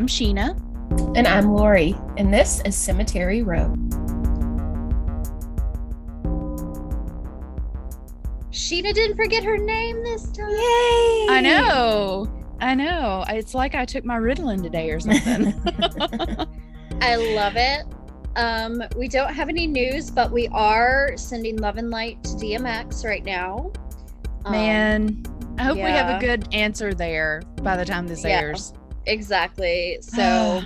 I'm Sheena. And I'm Lori, and this is Cemetery Row. Sheena didn't forget her name this time. Yay! I know. I know. It's like I took my Ritalin today or something. I love it. Um, we don't have any news, but we are sending love and light to DMX right now. Um, Man, I hope we have a good answer there by the time this Yeah. airs. Exactly. So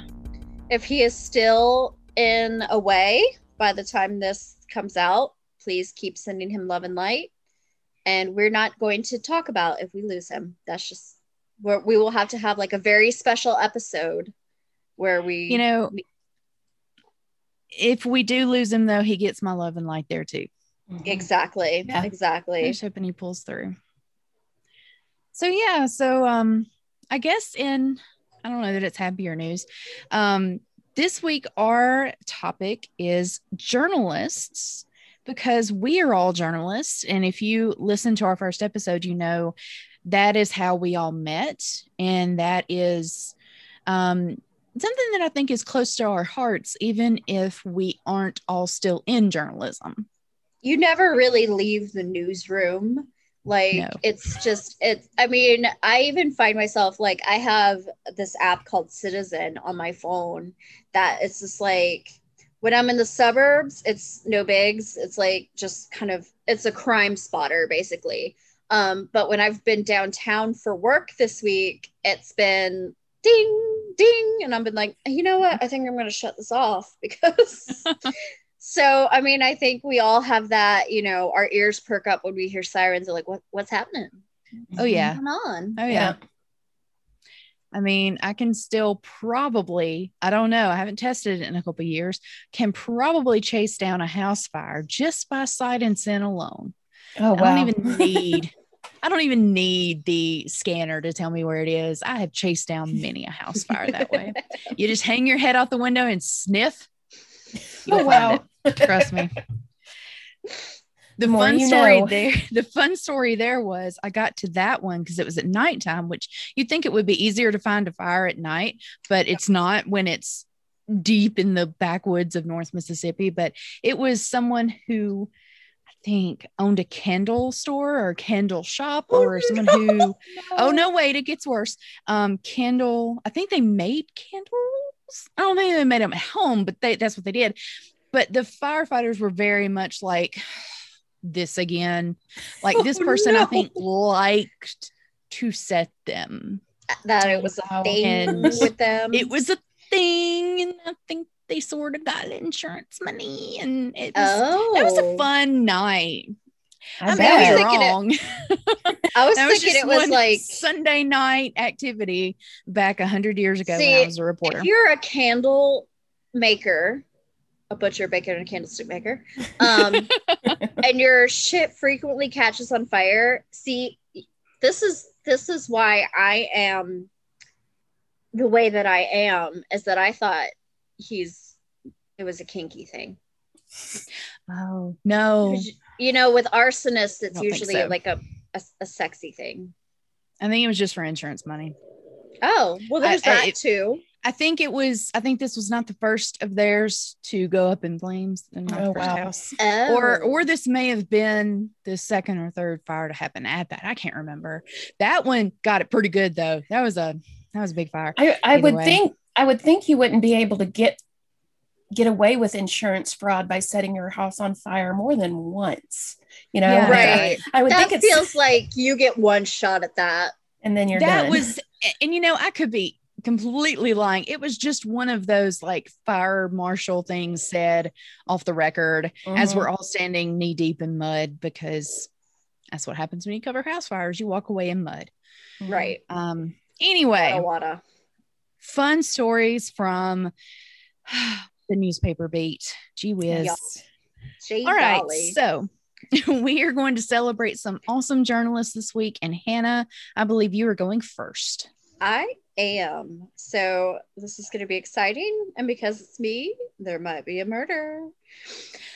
if he is still in a way by the time this comes out, please keep sending him love and light. And we're not going to talk about if we lose him. That's just where we will have to have like a very special episode where we you know, we- if we do lose him, though, he gets my love and light there too. exactly Yeah. I'm exactly just hoping he pulls through. So yeah, so um, I guess in I don't know that it's happier news. Um, this week our topic is journalists because we are all journalists, and if you listen to our first episode, you know that is how we all met, and that is um something that I think is close to our hearts, even if we aren't all still in journalism. you never really leave the newsroom like No. it's just it's i mean i even find myself like i have this app called citizen on my phone that it's just like when i'm in the suburbs it's no bigs. It's like just kind of it's a crime spotter basically. Um but when i've been downtown for work this week it's been ding ding. And i've been like you know what? I think i'm going to shut this off because so I mean, I think we all have that, you know, our ears perk up when we hear sirens. Are like, what what's happening? Oh yeah. What's going on? Oh yeah. I mean, I can still probably, I don't know, I haven't tested it in a couple of years, can probably chase down a house fire just by sight and scent alone. Oh, I wow. don't even need I don't even need the scanner to tell me where it is. I have chased down many a house fire that way. You just hang your head out the window and sniff. You'll oh, find wow. Trust me. The fun you story know. there, the fun story there was I got to that one because it was at nighttime, which you'd think it would be easier to find a fire at night, but it's not when it's deep in the backwoods of North Mississippi. But it was someone who I think owned a candle store or candle shop or someone who oh no wait it gets worse um candle i think they made candles i don't think they made them at home but they that's what they did but the firefighters were very much like this again like this Oh, person i think liked to set them that it was a oh, thing And with them. it was a thing and i think they sort of got insurance money and it was oh, it was a oh. fun night I i bet. may be thinking it- I was that was thinking it was like Sunday night activity back a hundred years ago when I was a reporter. if you're a candle maker, a butcher, baker, and a candlestick maker, um, and your shit frequently catches on fire. See, this is this is why I am the way that I am. Is that I thought he's it was a kinky thing. Oh no, You know, with arsonists, it's usually so. like a, a a sexy thing. I think it was just for insurance money. Oh, well, I- there's I- that it- too. I think it was. I think this was not the first of theirs to go up in flames in my Oh, first wow. house. Oh. Or, or this may have been the second or third fire to happen at that. I can't remember. That one got it pretty good though. That was a that was a big fire. I, I would way. think I would think you wouldn't be able to get get away with insurance fraud by setting your house on fire more than once. You know, Yeah. Right. I would that think it feels like you get one shot at that. and then you're that done. was and you know i could be completely lying it was just one of those like fire marshal things said off the record as Mhm. we're all standing knee deep in mud because that's what happens when you cover house fires you walk away in mud Right. um anyway Wada wada. fun stories from the newspaper beat gee whiz. Jay all right Dolly. so we are going to celebrate some awesome journalists this week and hannah i believe you are going first I am. So this is going to be exciting. And because it's me, there might be a murder.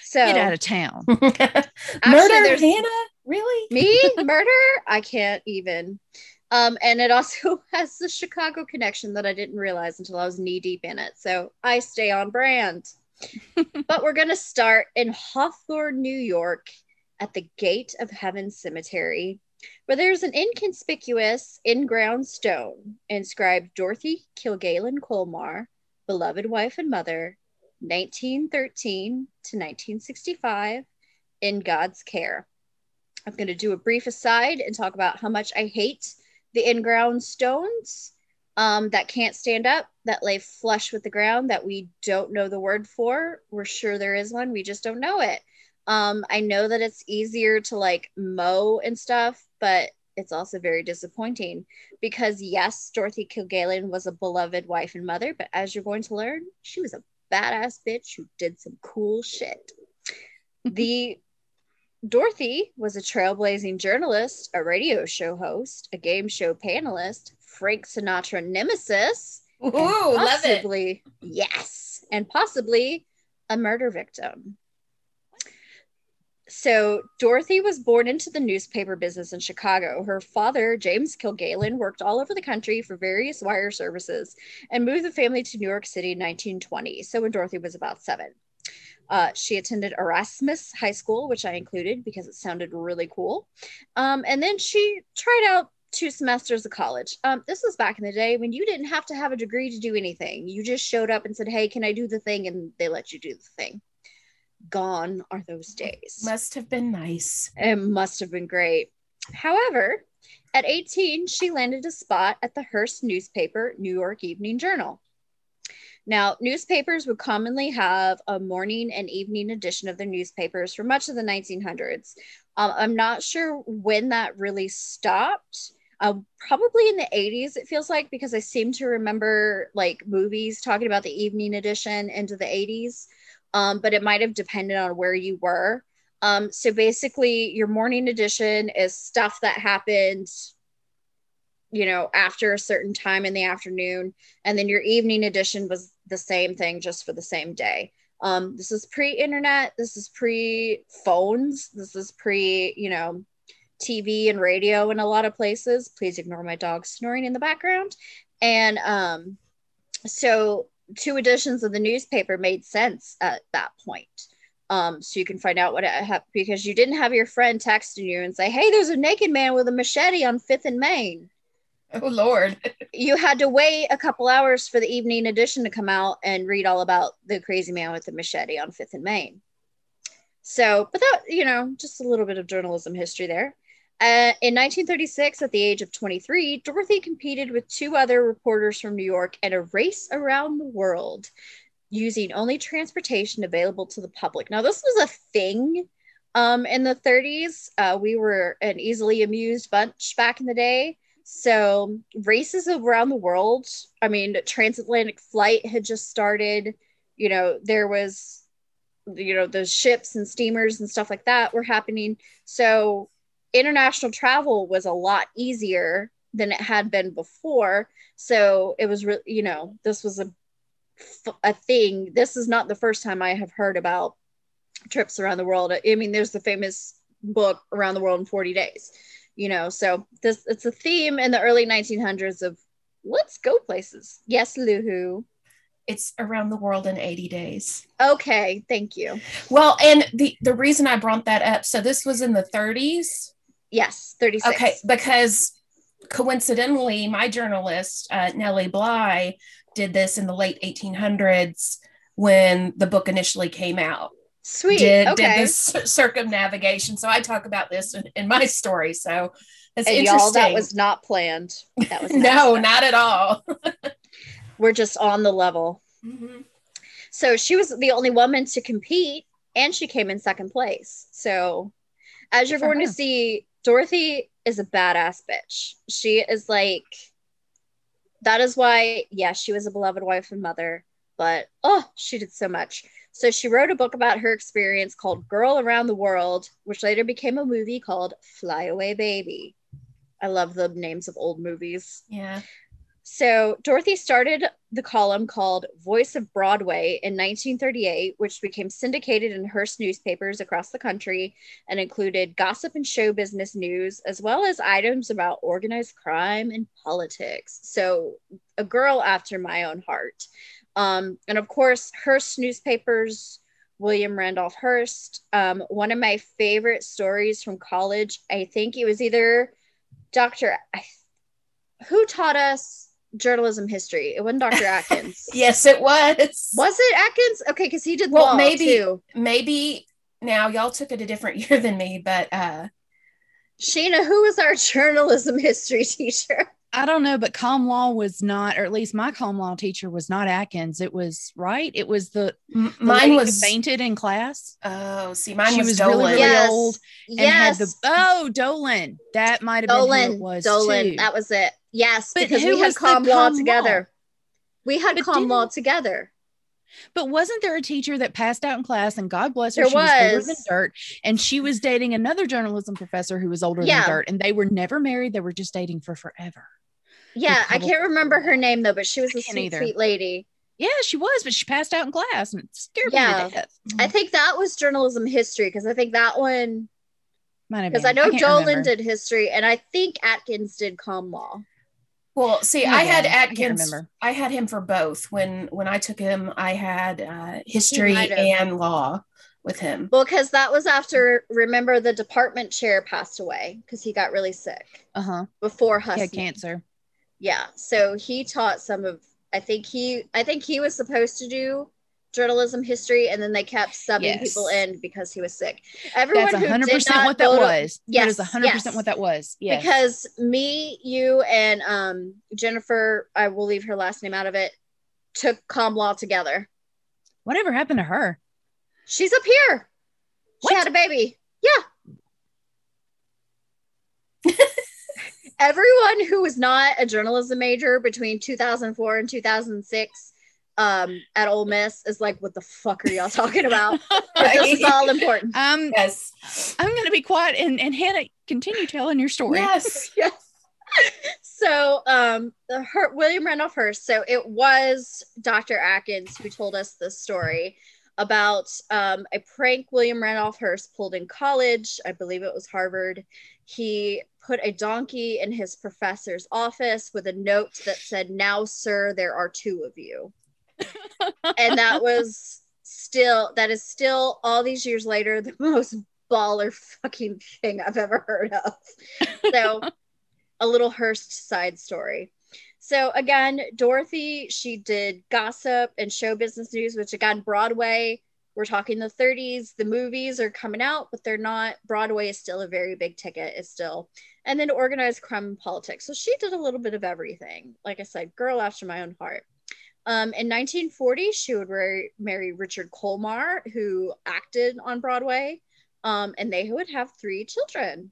So get out of town Murder, there's- Hannah? Really? me, murder? I can't even. Um, and it also has the Chicago connection that I didn't realize until I was knee deep in it. So I stay on brand. but we're going to start in Hawthorne, New York, at the Gate of Heaven Cemetery, where there's an inconspicuous in ground stone inscribed Dorothy Kilgallen Kollmar, beloved wife and mother, 1913 to 1965, in God's care. I'm going to do a brief aside and talk about how much I hate the in ground stones um, that can't stand up, that lay flush with the ground, that we don't know the word for. We're sure there is one, we just don't know it. Um, I know that it's easier to like mow and stuff, but it's also very disappointing because yes, Dorothy Kilgallen was a beloved wife and mother, but as you're going to learn, she was a badass bitch who did some cool shit. the Dorothy was a trailblazing journalist, a radio show host, a game show panelist, Frank Sinatra nemesis, Ooh, love it. possibly yes, and possibly a murder victim. So Dorothy was born into the newspaper business in Chicago. Her father, James Kilgallen, worked all over the country for various wire services and moved the family to New York City in 1920. So when Dorothy was about seven. Uh, she attended Erasmus High School, which I included because it sounded really cool. Um, and then she tried out two semesters of college. Um, this was back in the day when you didn't have to have a degree to do anything. You just showed up and said, Hey, can I do the thing? And they let you do the thing. Gone are those days. Must have been nice. It must have been great. However, at 18, she landed a spot at the Hearst newspaper, New York Evening Journal. Now, newspapers would commonly have a morning and evening edition of their newspapers for much of the 1900s. Um, I'm not sure when that really stopped. Uh, probably in the 80s, it feels like, because I seem to remember like movies talking about the evening edition into the 80s, um, but it might have depended on where you were. Um, so basically, your morning edition is stuff that happened you know, after a certain time in the afternoon. And then your evening edition was the same thing just for the same day. Um, this is pre internet, this is pre phones, this is pre, you know, TV and radio in a lot of places. Please ignore my dog snoring in the background. And um, so, two editions of the newspaper made sense at that point. Um, so you can find out what it ha- because you didn't have your friend texting you and say, "Hey, there's a naked man with a machete on Fifth and Main." Oh Lord. you had to wait a couple hours for the evening edition to come out and read all about the crazy man with the machete on Fifth and Main. So, but that, you know, just a little bit of journalism history there. Uh, in 1936, at the age of 23, Dorothy competed with two other reporters from New York in a race around the world using only transportation available to the public. Now, this was a thing um, in the 30s. Uh, we were an easily amused bunch back in the day. So races around the world. I mean, transatlantic flight had just started. You know, there was, you know, the ships and steamers and stuff like that were happening. So international travel was a lot easier than it had been before. So it was really, you know, this was a a thing. This is not the first time I have heard about trips around the world. I mean, there's the famous book Around the World in 40 Days you know so this it's a theme in the early 1900s of let's go places yes luhu It's around the world in 80 days. okay thank you Well, and the the reason I brought that up, so this was in the 30s. Yes 36 Okay, because coincidentally, my journalist uh, Nellie Bly did this in the late 1800s when the book initially came out. sweet Did did this circumnavigation. So I talk about this in, in my story. So it's and interesting. y'all that was not planned that was no, not not at all. we're just on the level so she was the only woman to compete and she came in second place so as you're going to see dorothy is a badass bitch. She is like that is why yes she was a beloved wife and mother but oh she did so much. So she wrote a book about her experience called girl around the world which later became a movie called fly away baby. I love the names of old movies. Yeah. So Dorothy started the column called Voice of Broadway in 1938, which became syndicated in Hearst newspapers across the country and included gossip and show business news, as well as items about organized crime and politics. So, a girl after my own heart. Um, and of course, Hearst newspapers, William Randolph Hearst. Um, one of my favorite stories from college, I think it was either Dr. who taught us journalism history. It wasn't Dr. Atkins. yes, it was. Was it Atkins? Okay, because he did well, law maybe too. maybe now y'all took it a different year than me, but uh Sheena, who was our journalism history teacher? I don't know, but com law was not, or at least my com law teacher was not Atkins. It was right. It was the, m- the mine lady who was fainted in class. oh see mine she was, was Dolan. really, really Yes. old and yes. had the oh Dolan. That might have been who Dolan. it was Dolan. too. That was it. Yes, But because who we had was com law together. We had But com law together. But wasn't there a teacher that passed out in class and God bless her, There she was. older than dirt and she was dating another journalism professor who was older Yeah. than dirt and they were never married. They were just dating for forever. Yeah, I can't remember her name though, but she was I a sweet, either. sweet lady. Yeah, she was, but she passed out in class and it scared Yeah. me to death. I think that was journalism history because I think that one because. I know can't Dolan remember. did history and I think Atkins did com law. Well, see, Yeah, I had I Atkins. remember. I had him for both. When when I took him, I had uh, history and law with him. Well, because that was after remember the department chair passed away because he got really sick Uh-huh. before He had cancer. Yeah, so he taught some of. I think he. I think he was supposed to do journalism history, and then they kept subbing Yes. people in because he was sick. Everyone That's who hundred did percent not what that go to- was. Yes, that is hundred percent yes. what that was. Yes. because me, you, and um Jennifer, I will leave her last name out of it, took com law together. whatever happened to her? She's up here. She had a baby. Yeah. Everyone who was not a journalism major between 2004 and 2006 um, at Ole Miss is like, what the fuck are y'all talking about? this is all important. Um, Yes. I'm gonna be quiet and and Hannah continue telling your story. Yes. yes. So, um, the her, William Randolph Hearst. So it was Dr. Atkins who told us this story about um, a prank William Randolph Hearst pulled in college. I believe it was Harvard. He put a donkey in his professor's office with a note that said, "Now, sir, there are two of you," and that was still that is still all these years later the most baller fucking thing I've ever heard of. So a little Hearst side story. So again, Dorothy, she did gossip and show business news, which again, Broadway, we're talking the 30s. The movies are coming out, but they're not. Broadway is still a very big ticket. It's still, and then organized crime and politics. So she did a little bit of everything. Like I said, girl after my own heart. Um, in 1940, she would marry, marry Richard Kollmar, who acted on Broadway, um, and they would have three children.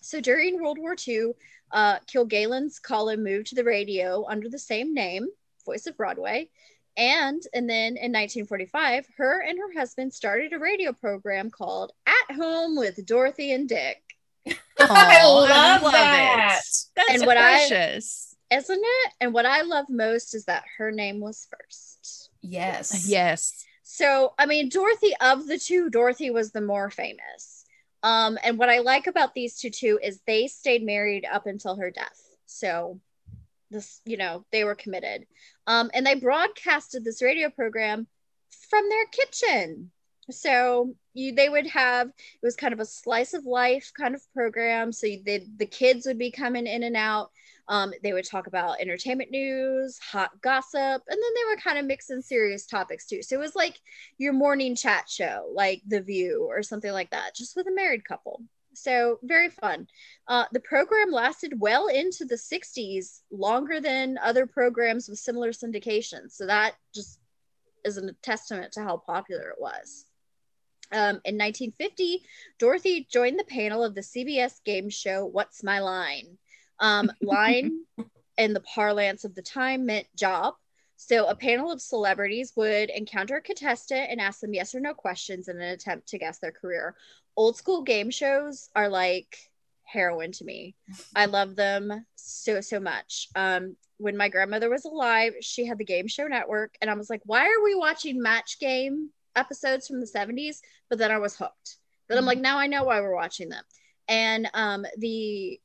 So during World War II, uh, Kilgallen's column moved to the radio under the same name, Voice of Broadway. And and then in 1945, her and her husband started a radio program called At Home with Dorothy and Dick. I Aw, love that. it. That's And what I- precious. Isn't it? And what I love most is that her name was first. Yes. Yes. So, I mean, Dorothy of the two, Dorothy was the more famous. Um, and what I like about these two too is they stayed married up until her death. So this, you know, they were committed. Um, and they broadcasted this radio program from their kitchen. So you they would have it was kind of a slice of life kind of program. So you, they, the kids would be coming in and out. Um, they would talk about entertainment news, hot gossip, and then they were kind of mixing serious topics too. So it was like your morning chat show, like The View or something like that, just with a married couple. So very fun. Uh, the program lasted well into the 60s, longer than other programs with similar syndications. So that just is a testament to how popular it was. Um, in 1950, Dorothy joined the panel of the CBS game show What's My Line? Um, line in the parlance of the time meant job. So a panel of celebrities would encounter a contestant and ask them yes or no questions in an attempt to guess their career. Old school game shows are like heroin to me. I love them so so much. Um, when my grandmother was alive, she had the Game Show Network, and I was like, why are we watching Match Game episodes from the 70s? But then I was hooked. But I'm like, now I know why we're watching them. And um, the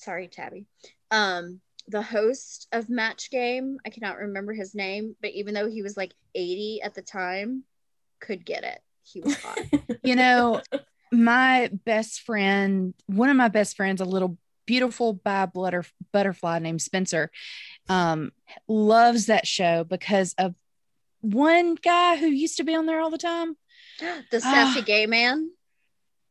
sorry, Tabby. Um, the host of Match Game, I cannot remember his name, but even though he was like 80 at the time, could get it. He was hot. you know, my best friend, one of my best friends, a little beautiful bi butter, butterfly named Spencer, um, loves that show because of one guy who used to be on there all the time. the sassy uh, gay man.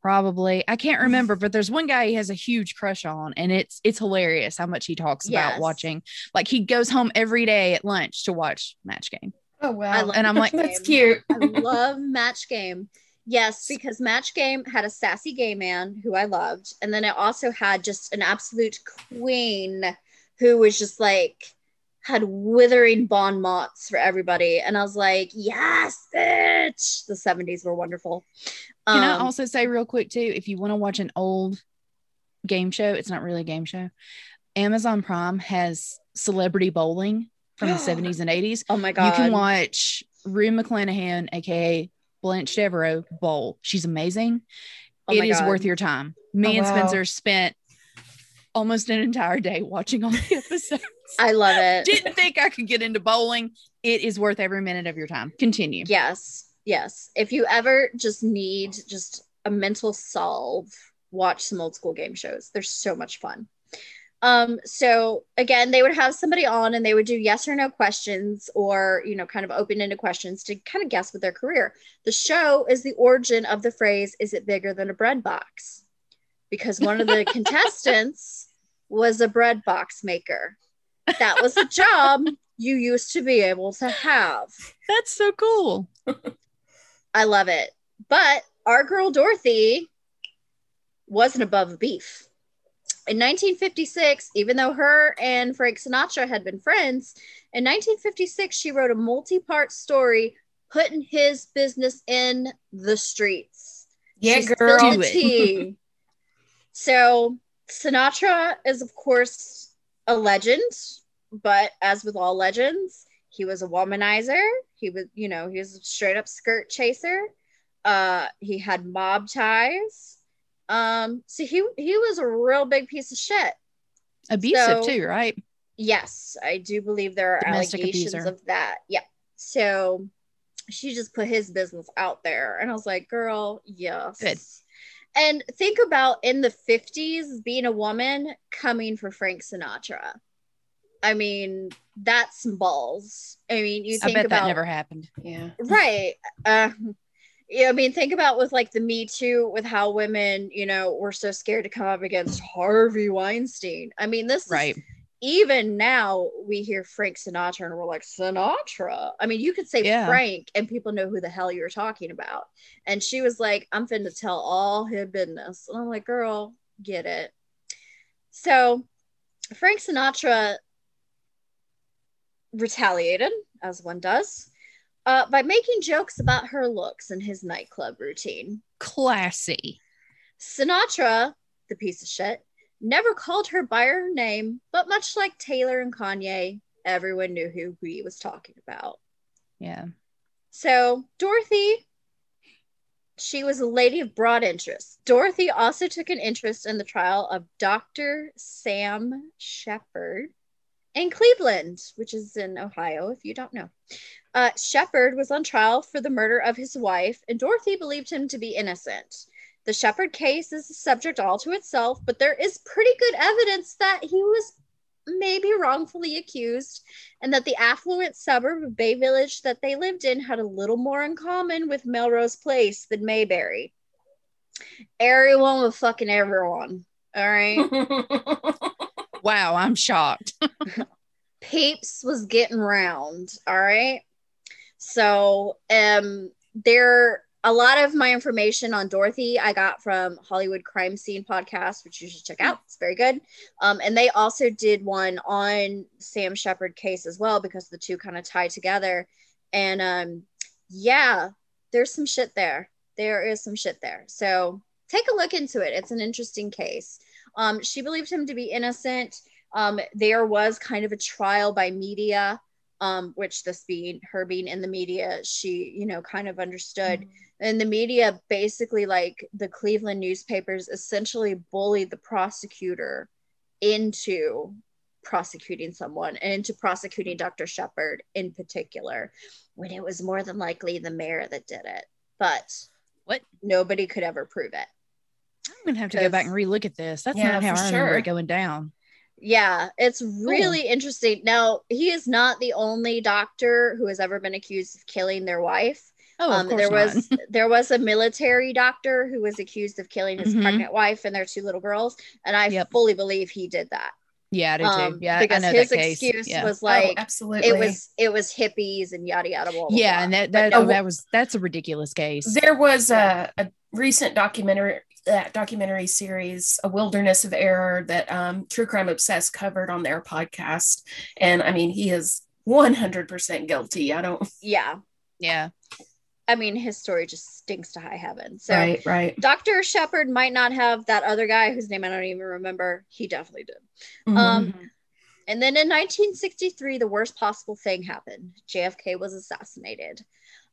Probably. I can't remember, but there's one guy he has a huge crush on, and it's it's hilarious how much he talks yes. about watching. Like he goes home every day at lunch to watch match game. Oh wow. and I'm like, that's cute. I love match game. Yes, because Match Game had a sassy gay man who I loved. And then it also had just an absolute queen who was just like, had withering bon mots for everybody. And I was like, yes, bitch. The 70s were wonderful. Um, Can I um, also say, real quick, too, if you want to watch an old game show, it's not really a game show. Amazon Prime has Celebrity Bowling from the 70s and 80s. Oh my God. You can watch Rue McClanahan, aka Blanche Devereaux bowl. She's amazing. Oh it is God. worth your time. Me oh, and wow. Spencer spent almost an entire day watching all the episodes. I love it. Didn't think I could get into bowling. It is worth every minute of your time. Continue. Yes. Yes. If you ever just need just a mental solve, watch some old school game shows. They're so much fun. Um, so again, they would have somebody on and they would do yes or no questions or, you know, kind of open ended questions to kind of guess with their career. The show is the origin of the phrase, is it bigger than a bread box? Because one of the contestants was a bread box maker. That was a job you used to be able to have. That's so cool. I love it. But our girl Dorothy wasn't above beef in 1956, even though her and Frank Sinatra had been friends, in 1956, she wrote a multi part story putting his business in the streets. Yeah, girl. so Sinatra is, of course, a legend, but as with all legends, he was a womanizer. He was, you know, he was a straight up skirt chaser. Uh, he had mob ties. Um, so he he was a real big piece of shit. Abusive so, too, right? Yes, I do believe there are Domestic allegations abuser. of that. Yeah. So she just put his business out there. And I was like, girl, yes. Good. And think about in the 50s being a woman coming for Frank Sinatra. I mean, that's some balls. I mean, you think I bet about that never happened. Yeah. Right. Uh, yeah, I mean, think about with like the Me Too, with how women, you know, were so scared to come up against Harvey Weinstein. I mean, this right. Is, even now we hear Frank Sinatra and we're like Sinatra. I mean, you could say yeah. Frank and people know who the hell you're talking about. And she was like, "I'm finna tell all his business," and I'm like, "Girl, get it." So Frank Sinatra retaliated, as one does uh, by making jokes about her looks in his nightclub routine. Classy. Sinatra, the piece of shit, never called her by her name, but much like Taylor and Kanye, everyone knew who he was talking about. Yeah. So, Dorothy, she was a lady of broad interest. Dorothy also took an interest in the trial of Dr. Sam Sheppard in Cleveland, which is in Ohio, if you don't know. Uh, Sheppard was on trial for the murder of his wife, and Dorothy believed him to be innocent. The Sheppard case is a subject all to itself, but there is pretty good evidence that he was maybe wrongfully accused and that the affluent suburb of Bay Village that they lived in had a little more in common with Melrose Place than Mayberry. Everyone was fucking everyone. All right. wow, I'm shocked. Peeps was getting round. All right. So um there a lot of my information on Dorothy I got from Hollywood Crime Scene podcast, which you should check out. It's very good. Um, and they also did one on Sam Sheppard case as well because the two kind of tie together. And um, yeah, there's some shit there. There is some shit there. So take a look into it. It's an interesting case. Um, she believed him to be innocent. Um, there was kind of a trial by media, um, which this being her being in the media, she, you know, kind of understood. Mm-hmm. And the media basically, like the Cleveland newspapers, essentially bullied the prosecutor into prosecuting someone and into prosecuting Dr. Sheppard in particular, when it was more than likely the mayor that did it. But what nobody could ever prove it. I'm gonna have to go back and relook at this. That's yeah, not how I remember it going down. Yeah, it's really cool. interesting. Now, he is not the only doctor who has ever been accused of killing their wife. Oh, um, there not. was there was a military doctor who was accused of killing his mm-hmm. pregnant wife and their two little girls, and I yep. fully believe he did that. Yeah, I do um, too. Yeah, because his excuse yeah. was like, oh, absolutely, it was it was hippies and yada yada. Blah, blah, yeah, blah. and that that, no, that was that's a ridiculous case. There was a, a recent documentary that documentary series, A Wilderness of Error, that um, True Crime Obsessed covered on their podcast. And I mean, he is 100% guilty. I don't. Yeah. Yeah. I mean, his story just stinks to high heaven. So, right, right. Dr. Sheppard might not have that other guy whose name I don't even remember. He definitely did. Mm-hmm. Um, and then in 1963, the worst possible thing happened. JFK was assassinated.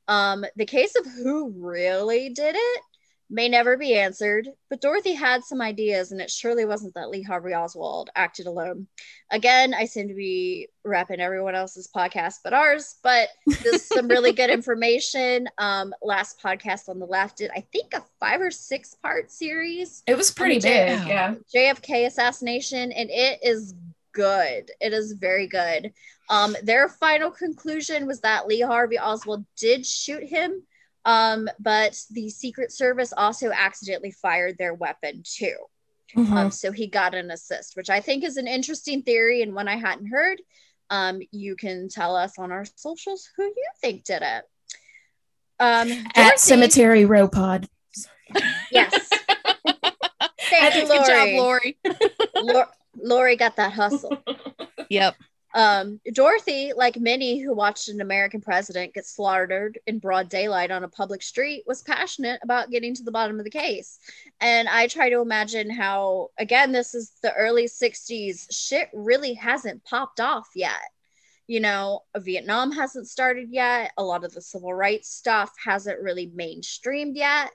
Um, the case of who really did it may never be answered, but Dorothy had some ideas, and it surely wasn't that Lee Harvey Oswald acted alone. Again, I seem to be wrapping everyone else's podcast but ours, but this is some really good information. Um, last podcast on the left did, I think, a five or six part series. It was pretty big, J- yeah. JFK assassination, and it is good. It is very good. Um, their final conclusion was that Lee Harvey Oswald did shoot him um, but the Secret Service also accidentally fired their weapon too. Mm-hmm. Um, so he got an assist, which I think is an interesting theory and one I hadn't heard. Um, you can tell us on our socials who you think did it. Um, At Cemetery Row Pod. Yes. Thank you, Lori. Good job, Lori. Lori got that hustle. Yep. Um, Dorothy, like many who watched an American president get slaughtered in broad daylight on a public street, was passionate about getting to the bottom of the case. And I try to imagine how, again, this is the early 60s, shit really hasn't popped off yet. You know, Vietnam hasn't started yet. A lot of the civil rights stuff hasn't really mainstreamed yet.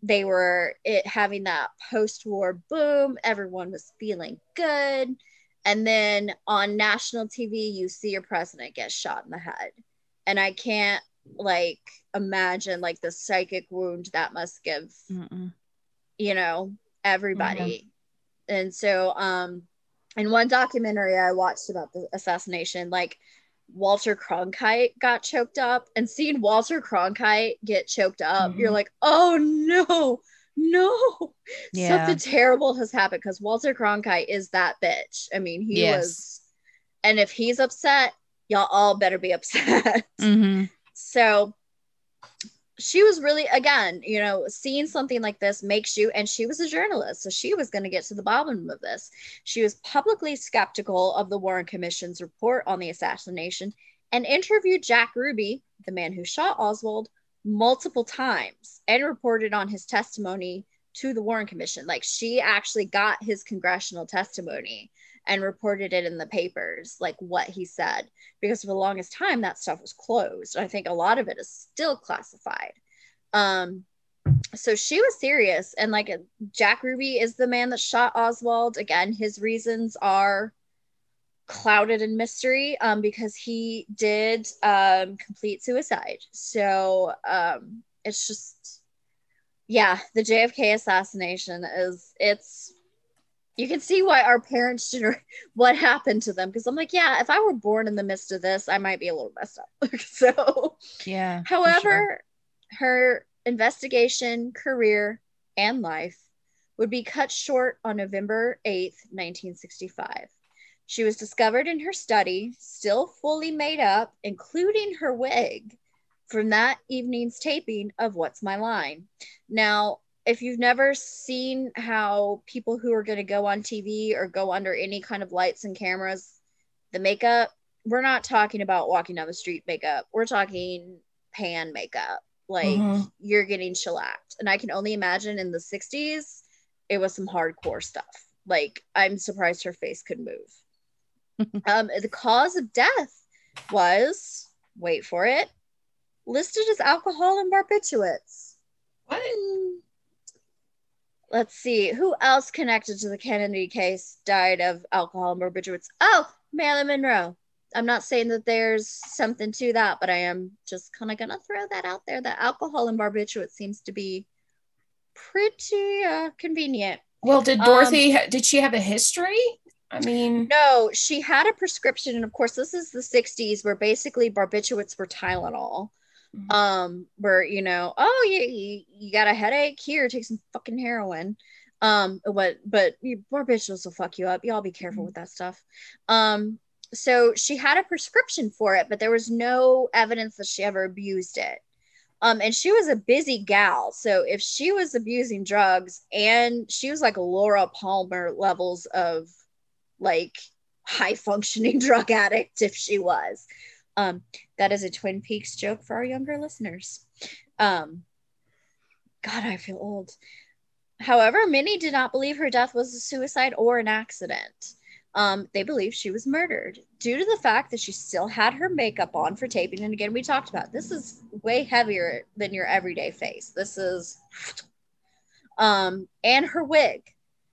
They were it having that post war boom. Everyone was feeling good and then on national TV, you see your president get shot in the head. And I can't like imagine like the psychic wound that must give, Mm-mm. you know, everybody. Mm-hmm. And so, um, in one documentary I watched about the assassination, like Walter Cronkite got choked up, and seeing Walter Cronkite get choked up, mm-hmm. you're like, oh no, no, yeah. something terrible has happened because Walter Cronkite is that bitch. I mean, he yes. was, and if he's upset, y'all all better be upset. Mm-hmm. So she was really, again, you know, seeing something like this makes you, and she was a journalist, so she was going to get to the bottom of this. She was publicly skeptical of the Warren Commission's report on the assassination and interviewed Jack Ruby, the man who shot Oswald, multiple times and reported on his testimony to the Warren Commission. Like she actually got his congressional testimony and reported it in the papers, like what he said, because for the longest time that stuff was closed. I think a lot of it is still classified. Um, so she was serious, and like Jack Ruby is the man that shot Oswald. Again, his reasons are clouded in mystery um, because he did um, complete suicide. So um, it's just, yeah, the JFK assassination is, it's, you can see why our parents should, what happened to them. Because I'm like, yeah, if I were born in the midst of this, I might be a little messed up. so, yeah. However, sure. her investigation, career, and life would be cut short on November 8th, 1965 she was discovered in her study, still fully made up, including her wig, from that evening's taping of What's My Line. Now, if you've never seen how people who are going to go on TV or go under any kind of lights and cameras, the makeup, we're not talking about walking down the street makeup. We're talking pan makeup. Like mm-hmm. you're getting shellacked. And I can only imagine in the 60s, it was some hardcore stuff. Like, I'm surprised her face could move. um, the cause of death was, wait for it, listed as alcohol and barbiturates. What? Let's see, who else connected to the Kennedy case died of alcohol and barbiturates? Oh, Marilyn Monroe. I'm not saying that there's something to that, but I am just kind of gonna throw that out there. That alcohol and barbiturates seems to be pretty uh, convenient. Well, did Um, Dorothy, did she have a history? I mean, No, she had a prescription, and of course, this is the 60s where basically barbiturates were Tylenol. Mhm. Um, where you know, oh, you, you you got a headache here, take some fucking heroin. Um, but but barbiturates will fuck you up. Y'all be careful with that stuff. Um, so she had a prescription for it, but there was no evidence that she ever abused it. Um, and she was a busy gal. So if she was abusing drugs and she was like Laura Palmer levels of like high functioning drug addict, if she was. Um, that is a Twin Peaks joke for our younger listeners. Um, God, I feel old. However, many did not believe her death was a suicide or an accident. Um, they believe she was murdered due to the fact that she still had her makeup on for taping. And again, we talked about this is way heavier than your everyday face. This is, um, and her wig.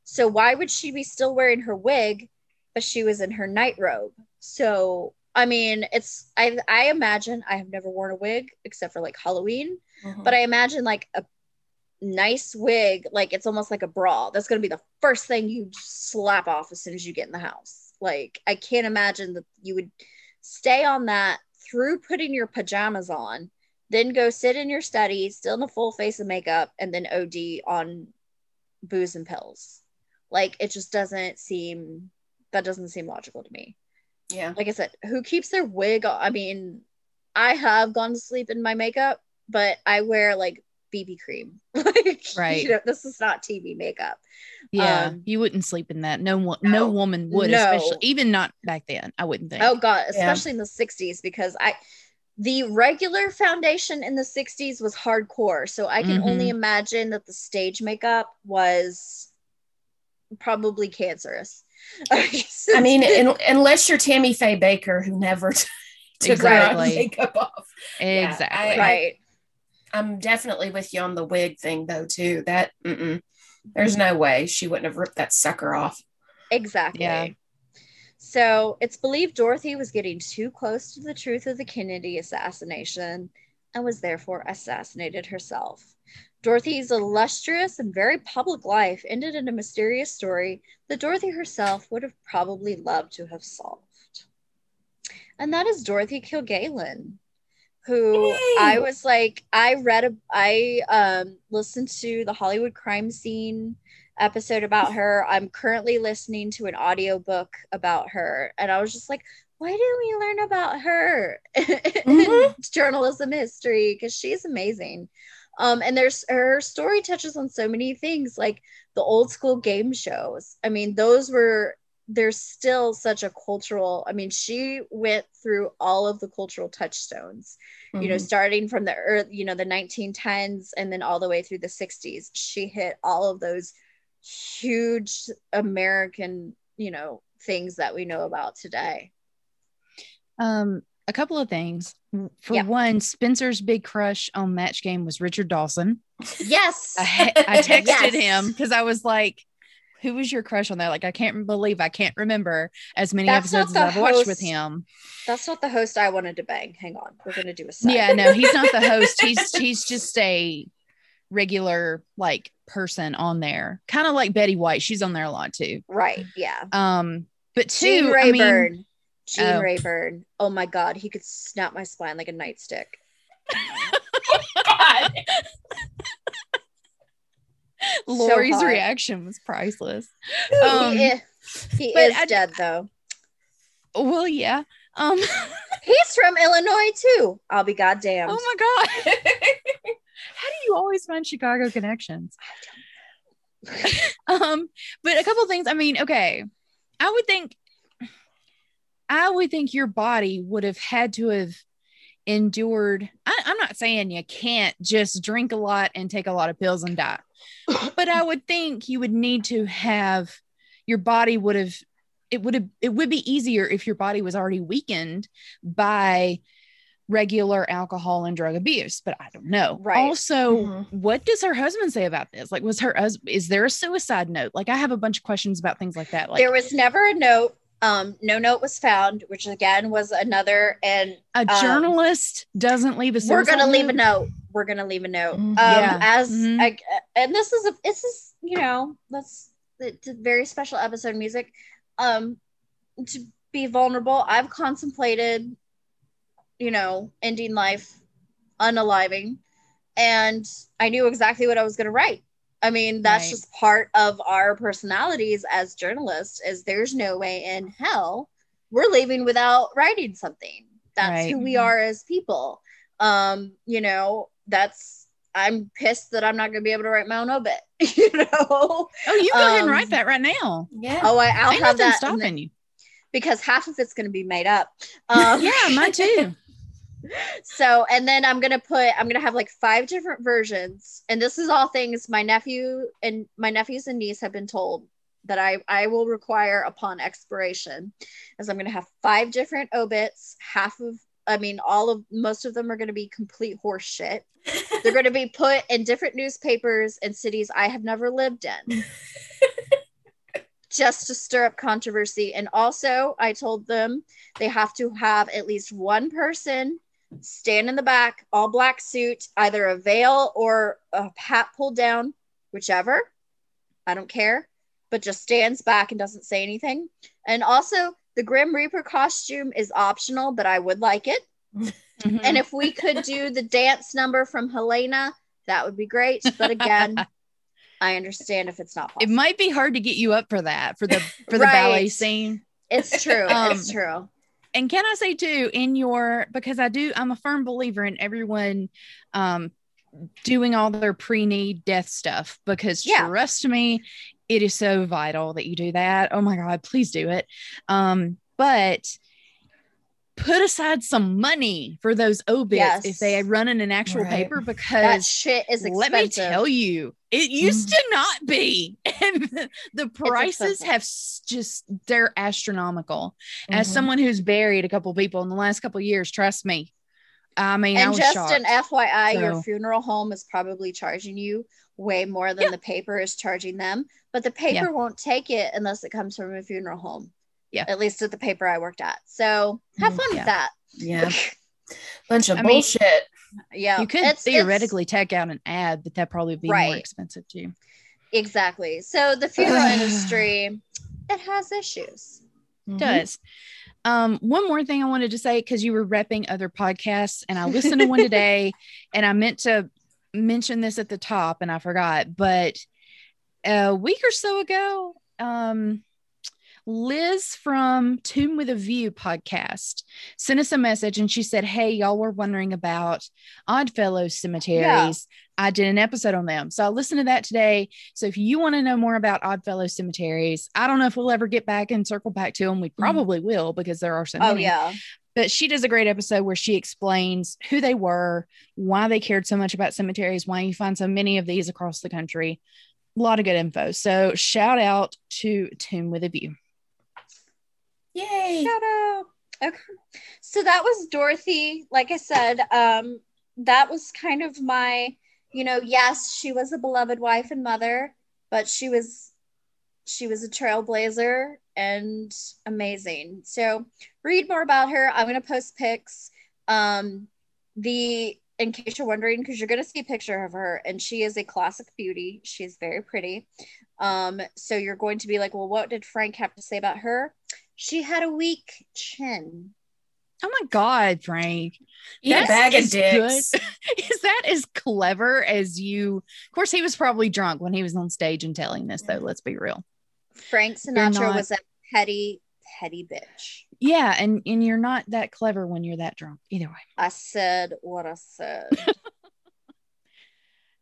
So why would she be still wearing her wig, but she was in her night robe? So I mean, it's I I imagine I have never worn a wig except for like Halloween, Mhm. but I imagine like a nice wig, like it's almost like a bra. That's gonna be the first thing you slap off as soon as you get in the house. Like I can't imagine that you would stay on that through putting your pajamas on, then go sit in your study, still in a full face of makeup, and then OD on booze and pills. Like it just doesn't seem that doesn't seem logical to me yeah. like I said, who keeps their wig on? I mean, I have gone to sleep in my makeup, but I wear like BB cream. like, Right. You know, this is not TV makeup. Yeah, Um, you wouldn't sleep in that. No one, no, No. woman would, No. especially even not back then. I wouldn't think. Oh God, Yeah. especially in the 60s, because I the regular foundation in the 60s was hardcore. So I can only Mhm. imagine that the stage makeup was probably cancerous. I mean, un unless you're Tammy Faye Bakker, who never took her Exactly. makeup off. yeah, exactly. I- right. I'm definitely with you on the wig thing, though, too. That, mm-mm. there's no way she wouldn't have ripped that sucker off. Exactly. Yeah. So it's believed Dorothy was getting too close to the truth of the Kennedy assassination and was therefore assassinated herself. Dorothy's illustrious and very public life ended in a mysterious story that Dorothy herself would have probably loved to have solved. And that is Dorothy Kilgallen, who Yay! I was like, I read, a, I um, listened to the Hollywood crime scene episode about her. I'm currently listening to an audiobook about her. And I was just like, why didn't we learn about her in Mhm. journalism history? Because she's amazing. Um, and there's her story touches on so many things like the old school game shows. I mean, those were there's still such a cultural i mean she went through all of the cultural touchstones you know Mhm. starting from the earth you know the 1910s and then all the way through the 60s she hit all of those huge american you know things that we know about today Um, a couple of things. For Yeah. one, Spencer's big crush on Match Game was Richard Dawson. yes I, I texted Yes. him because I was like, "Who was your crush on there?" Like, I can't believe I can't remember as many That's episodes as I've watched with him. that's not the host i wanted to bang hang on we're gonna do a side. Yeah, no, he's not the host. He's he's just a regular like person on there, kind of like Betty White. She's on there a lot too. right yeah Um, but two, gene I mean, gene Oh. rayburn oh my god he could snap my spine like a nightstick God. Lori's hot. reaction was priceless. he Um, is, he is I- dead though well, yeah. Um, he's from illinois too i'll be goddamn oh my god, how do you always find Chicago connections? um, but a couple things. I mean, okay, I would think, I would think your body would have had to have endured. I, I'm not saying you can't just drink a lot and take a lot of pills and die, but I would think you would need to have your body would have it would have it would be easier if your body was already weakened by regular alcohol and drug abuse but i don't know Right. also Mhm. what does her husband say about this like was her is there a suicide note like i have a bunch of questions about things like that like there was never a note. Um, no note was found, which again was another. And a um, journalist doesn't leave a we're gonna leave a note? We're gonna leave a note. Mhm. Um, Yeah. as Mhm. I, and this is a this is you know that's it's a very special episode of music. Um, to be vulnerable, I've contemplated, you know, ending life, unaliving, and I knew exactly what I was gonna write. I mean, that's Right. just part of our personalities as journalists. Is there's no way in hell we're leaving without writing something. That's Right. who we are as people. Um, you know, that's I'm pissed that I'm not going to be able to write my own obit. You know, oh you go ahead and Um, write that right now Yeah. oh, I, I'll ain't have nothing that in stopping the- you because half of it's going to be made up. Um, yeah mine too so and then i'm gonna put i'm gonna have like five different versions. And this is all things my nephew and my nephews and niece have been told that i i will require upon expiration is i'm gonna have five different obits. Half of i mean all of most of them are gonna be complete horse shit they're gonna be put in different newspapers in cities i have never lived in. Just to stir up controversy. And also i told them they have to have at least one person stand in the back, all black suit, either a veil or a hat pulled down, whichever. I don't care, but just stands back and doesn't say anything. And also, the Grim Reaper costume is optional, but I would like it. Mhm. And if we could do the dance number from Helena, that would be great. But again, I understand if it's not it might be hard to get you up for that for the for the ballet scene it's true. Um, it's true. And can i say too in your because i do i'm a firm believer in everyone um doing all their pre-need death stuff because Yeah. trust me it is so vital that you do that oh my god please do it um but put aside some money for those obits Yes. if they run in an actual Right. paper because That shit is expensive. let me tell you it used to not be and the, the prices have just they're astronomical as Mhm. someone who's buried a couple people in the last couple years trust me i mean i and was just shocked. an FYI, So- your funeral home is probably charging you way more than Yeah. the paper is charging them. But the paper Yeah. won't take it unless it comes from a funeral home. Yeah. At least at the paper I worked at. So have Mhm. fun Yeah. with that. Yeah. Bunch of I mean- bullshit. Yeah. you could it's- it's- theoretically take out an ad but that probably would be more expensive too exactly. So the funeral industry, it has issues. Mhm. does um one more thing i wanted to say because you were repping other podcasts and i listened to one today and i meant to mention this at the top and i forgot but a week or so ago um Liz from Tomb with a View podcast sent us a message and she said, Hey, y'all were wondering about Oddfellows cemeteries. I did an episode on them. So I listened to that today. So if you want to know more about Oddfellows cemeteries, I don't know if we'll ever get back and circle back to them. We mm-hmm. probably will because there are so Oh yeah. But she does a great episode where she explains who they were, why they cared so much about cemeteries, why you find so many of these across the country. A lot of good info. So shout out to Tomb with a View. Yay. Okay. So that was Dorothy. Like I said, um, that was kind of my, you know, yes, she was a beloved wife and mother, but she was she was a trailblazer and amazing. So read more about her. I'm gonna post pics. Um, the in case you're wondering, because you're gonna see a picture of her, and she is a classic beauty. She's very pretty. Um, so you're going to be like, well, what did Frank have to say about her? She had a weak chin. Oh my God, Frank. Eat a bag of is dicks. good. Is that as clever as you? Of course, he was probably drunk when he was on stage and telling this, though. Let's be real. Frank Sinatra not- was a petty, petty bitch. Yeah, and and you're not that clever when you're that drunk. Either way. I said what I said.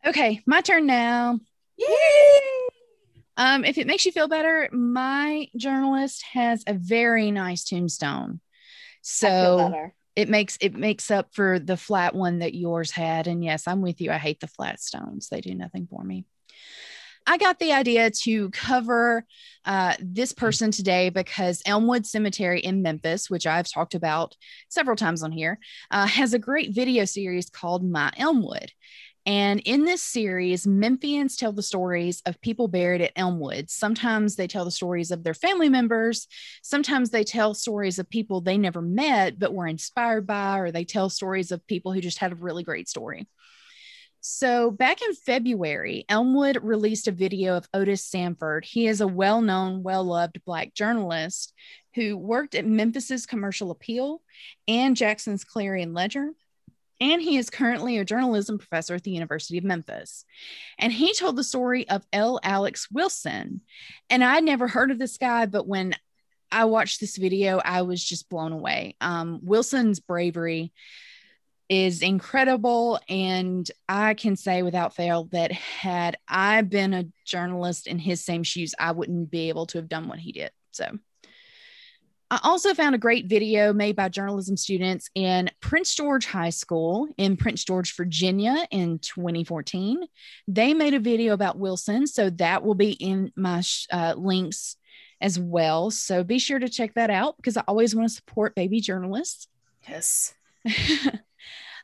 Okay, my turn now. Yay. Um, if it makes you feel better, my journalist has a very nice tombstone. So it makes it makes up for the flat one that yours had. And yes, I'm with you. I hate the flat stones. They do nothing for me. I got the idea to cover uh, this person today because Elmwood Cemetery in Memphis, which I've talked about several times on here, uh, has a great video series called My Elmwood. And in this series, Memphians tell the stories of people buried at Elmwood. Sometimes they tell the stories of their family members. Sometimes they tell stories of people they never met but were inspired by, or they tell stories of people who just had a really great story. So, back in February, Elmwood released a video of Otis Sanford. He is a well known, well loved Black journalist who worked at Memphis's Commercial Appeal and Jackson's Clarion Ledger. And he is currently a journalism professor at the University of Memphis. And he told the story of L. Alex Wilson. And I'd never heard of this guy, but when I watched this video, I was just blown away. Um, Wilson's bravery is incredible. And I can say without fail that had I been a journalist in his same shoes, I wouldn't be able to have done what he did. So I also found a great video made by journalism students in Prince George High School in Prince George, Virginia in 2014. They made a video about Wilson. So that will be in my uh, links as well. So be sure to check that out because I always want to support baby journalists. Yes.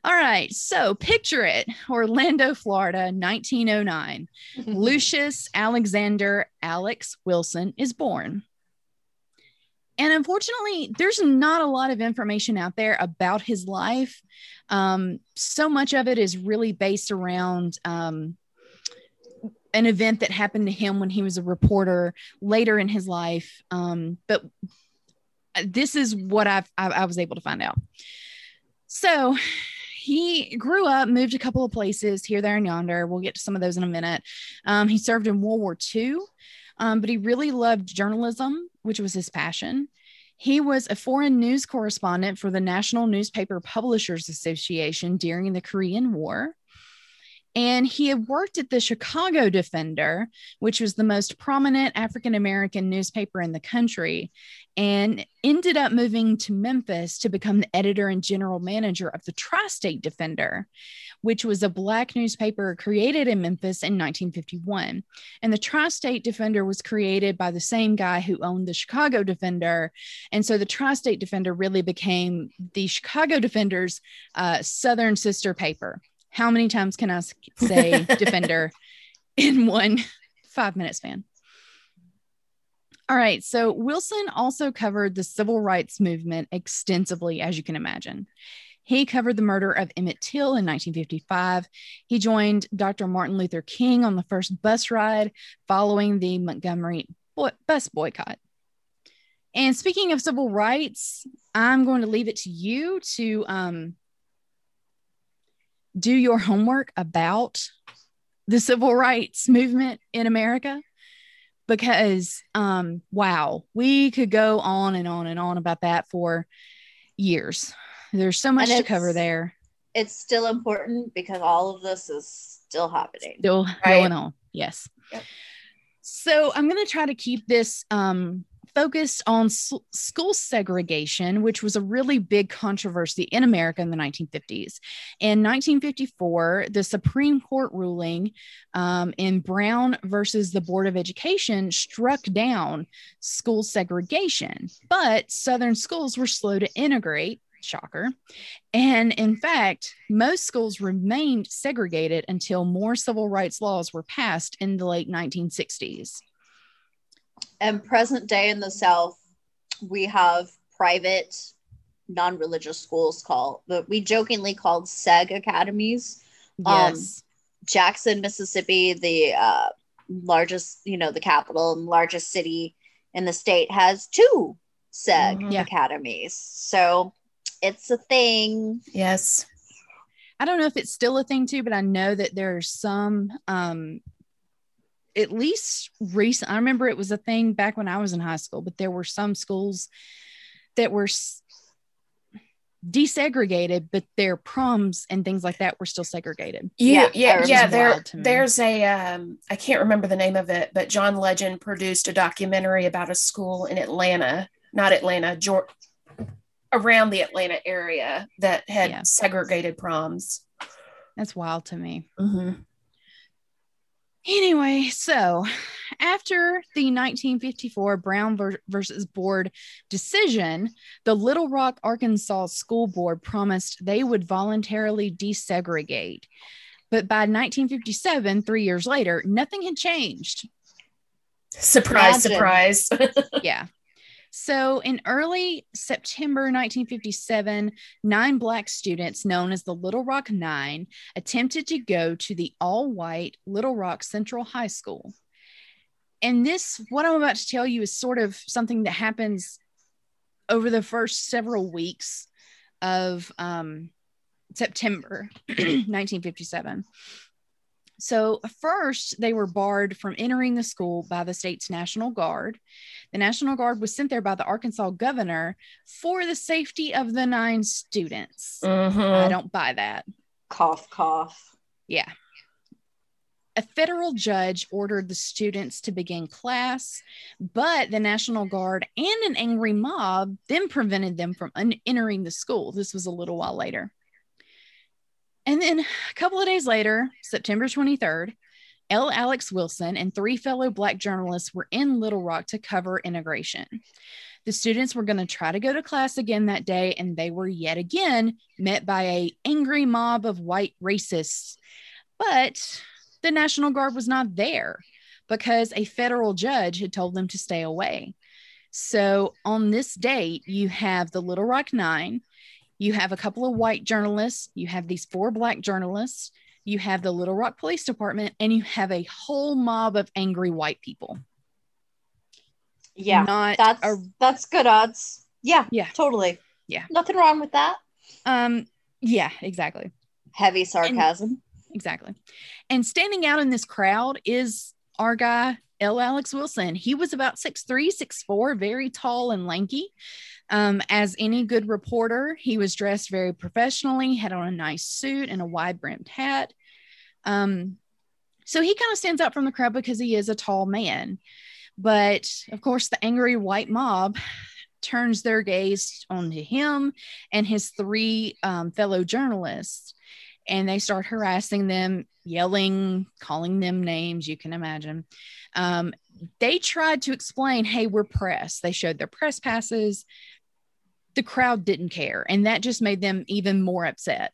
All right. So picture it Orlando, Florida, 1909. Lucius Alexander Alex Wilson is born. And unfortunately, there's not a lot of information out there about his life. Um, so much of it is really based around um, an event that happened to him when he was a reporter later in his life. Um, but this is what I've, I, I was able to find out. So he grew up, moved a couple of places here, there, and yonder. We'll get to some of those in a minute. Um, he served in World War II, um, but he really loved journalism, which was his passion. He was a foreign news correspondent for the National Newspaper Publishers Association during the Korean War. And he had worked at the Chicago Defender, which was the most prominent African American newspaper in the country, and ended up moving to Memphis to become the editor and general manager of the Tri State Defender, which was a Black newspaper created in Memphis in 1951. And the Tri State Defender was created by the same guy who owned the Chicago Defender. And so the Tri State Defender really became the Chicago Defender's uh, Southern sister paper. How many times can I say defender in one five minute span? All right. So Wilson also covered the civil rights movement extensively, as you can imagine. He covered the murder of Emmett Till in 1955. He joined Dr. Martin Luther King on the first bus ride following the Montgomery bus boycott. And speaking of civil rights, I'm going to leave it to you to um, do your homework about the civil rights movement in America because um wow, we could go on and on and on about that for years. There's so much to cover there. It's still important because all of this is still happening. Still right. going on. Yes. Yep. So I'm going to try to keep this um focused on school segregation, which was a really big controversy in America in the 1950s. In 1954, the Supreme Court ruling um, in Brown versus the Board of Education struck down school segregation, but Southern schools were slow to integrate shocker. And in fact, most schools remained segregated until more civil rights laws were passed in the late 1960s and present day in the South, we have private non-religious schools called but we jokingly called seg academies. Um, yes. Um, jackson mississippi the uh, largest you know the capital and largest city in the state has two seg mm-hmm. academies. So it's a thing. Yes. I don't know if it's still a thing too but i know that there are some um at least recent i remember it was a thing back when i was in high school but there were some schools that were desegregated but their proms and things like that were still segregated yeah yeah yeah there, there's a um, I can't remember the name of it but john legend produced a documentary about a school in atlanta not atlanta georgia around the atlanta area that had yeah. segregated proms that's wild to me mm-hmm. Anyway, so after the 1954 Brown versus Board decision, the Little Rock, Arkansas School Board promised they would voluntarily desegregate. But by 1957, three years later, nothing had changed. Surprise, Imagine. surprise. Yeah. So in early September 1957, nine Black students known as the Little Rock Nine attempted to go to the all white Little Rock Central High School. And this, what I'm about to tell you, is sort of something that happens over the first several weeks of um, September 1957. So, first, they were barred from entering the school by the state's National Guard. The National Guard was sent there by the Arkansas governor for the safety of the nine students. I Mhm. don't buy that. Cough, cough. Yeah. A federal judge ordered the students to begin class, but the National Guard and an angry mob then prevented them from un- entering the school. This was a little while later. And then a couple of days later, September 23rd, L. Alex Wilson and three fellow Black journalists were in Little Rock to cover integration. The students were going to try to go to class again that day, and they were yet again met by a angry mob of white racists. But the National Guard was not there because a federal judge had told them to stay away. So on this date, you have the Little Rock Nine, you have a couple of white journalists, you have these four black journalists, you have the Little Rock Police Department, and you have a whole mob of angry white people. Yeah, not that's a that's good odds. Yeah, Yeah. totally. Yeah. nothing wrong with that. um yeah exactly Heavy sarcasm. exactly and standing out in this crowd is our guy l alex wilson he was about 6'3 6'4 very tall and lanky um, as any good reporter he was dressed very professionally had on a nice suit and a wide brimmed hat. Um, so he kind of stands out from the crowd because he is a tall man. But of course the angry white mob turns their gaze onto him and his three um, fellow journalists and they start harassing them, yelling, calling them names, you can imagine. Um, they tried to explain, hey, we're press. They showed their press passes. The crowd didn't care, and that just made them even more upset.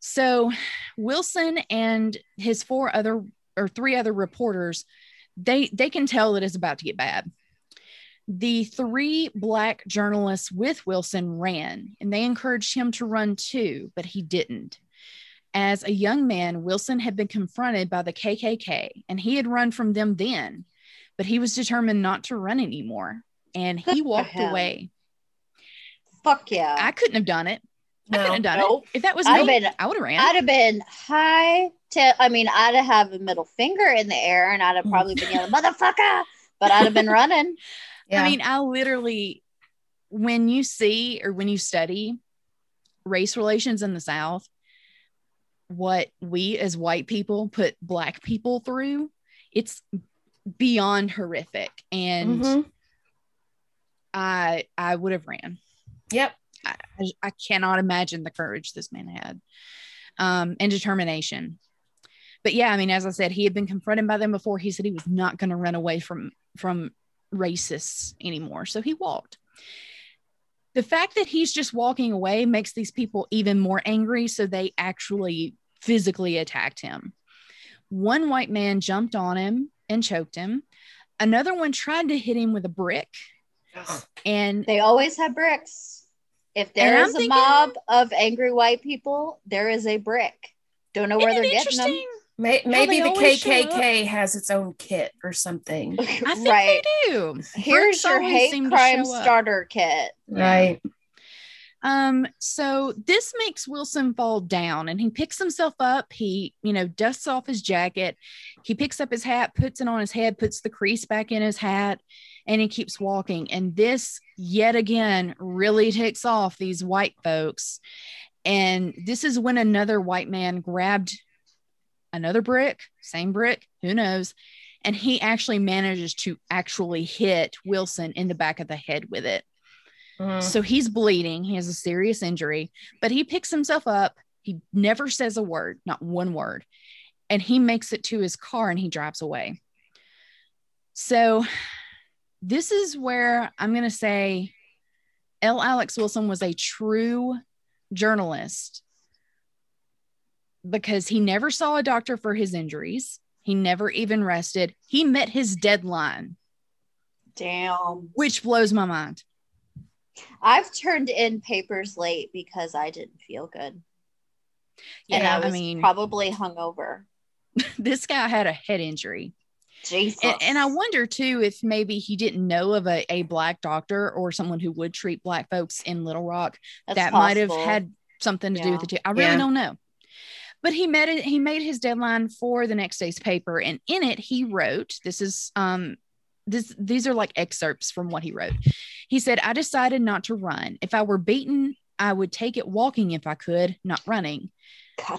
So Wilson and his four other or three other reporters, they they can tell that it's about to get bad. The three black journalists with Wilson ran, and they encouraged him to run too, but he didn't. As a young man, Wilson had been confronted by the KKK, and he had run from them then, but he was determined not to run anymore, and he Good walked away. Fuck yeah. I couldn't have done it. I couldn't have done Nope. it. If that was I'd me, have been- I would have ran. I'd have been high to, I mean, I'd have a middle finger in the air and Mm. I'd have probably been yelling, motherfucker, but I'd have been running. Yeah. I mean, I literally, when you see or when you study race relations in the South, what we as white people put black people through, it's beyond horrific. And Mhm. I I would have ran. Yep. I, I cannot imagine the courage this man had um, and determination. But yeah, I mean, as I said, he had been confronted by them before. He said he was not going to run away from from racists anymore, so he walked. The fact that he's just walking away makes these people even more angry, so they actually physically attacked him. One white man jumped on him and choked him. Another one tried to hit him with a brick, and They always have bricks. If And there I'm is a thinking- mob of angry white people, there is a brick. Don't know where Isn't they're getting them. May- maybe the KKK has its own kit or something. I think right. they do. Here's Bricks your hate crime starter kit. Right. Um, so this makes Wilson fall down and he picks himself up. He, you know, dusts off his jacket. He picks up his hat, puts it on his head, puts the crease back in his hat, and he keeps walking. And this, yet again, really ticks off these white folks. And this is when another white man grabbed another brick, same brick, who knows. And he actually manages to actually hit Wilson in the back of the head with it. Mhm. So he's bleeding. He has a serious injury, but he picks himself up. He never says a word, not one word. and he makes it to his car and he drives away. So, this is where I'm going to say L. Alex Wilson was a true journalist because he never saw a doctor for his injuries. He never even rested. He met his deadline. Damn. Which blows my mind. I've turned in papers late because I didn't feel good. Yeah, and I, was I mean, probably hungover. this guy had a head injury. Jesus. And, and, I wonder too if maybe he didn't know of a, a black doctor or someone who would treat black folks in Little Rock That's that possible. might have had something to yeah. do with it too. I really yeah. don't know. But he made it, he made his deadline for the next day's paper. And in it, he wrote, this is um this these are like excerpts from what he wrote. He said, I decided not to run. If I were beaten, I would take it walking if I could, not running.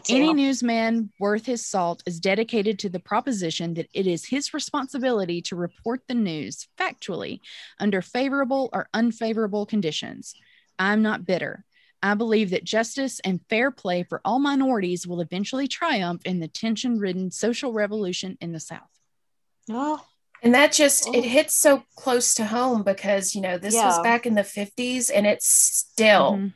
Any newsman worth his salt is dedicated to the proposition that it is his responsibility to report the news factually under favorable or unfavorable conditions. I'm not bitter. I believe that justice and fair play for all minorities will eventually triumph in the tension ridden social revolution in the South. Oh, and that just it oh. hits so close to home because you know this yeah. was back in the 50s and it's still mm-hmm.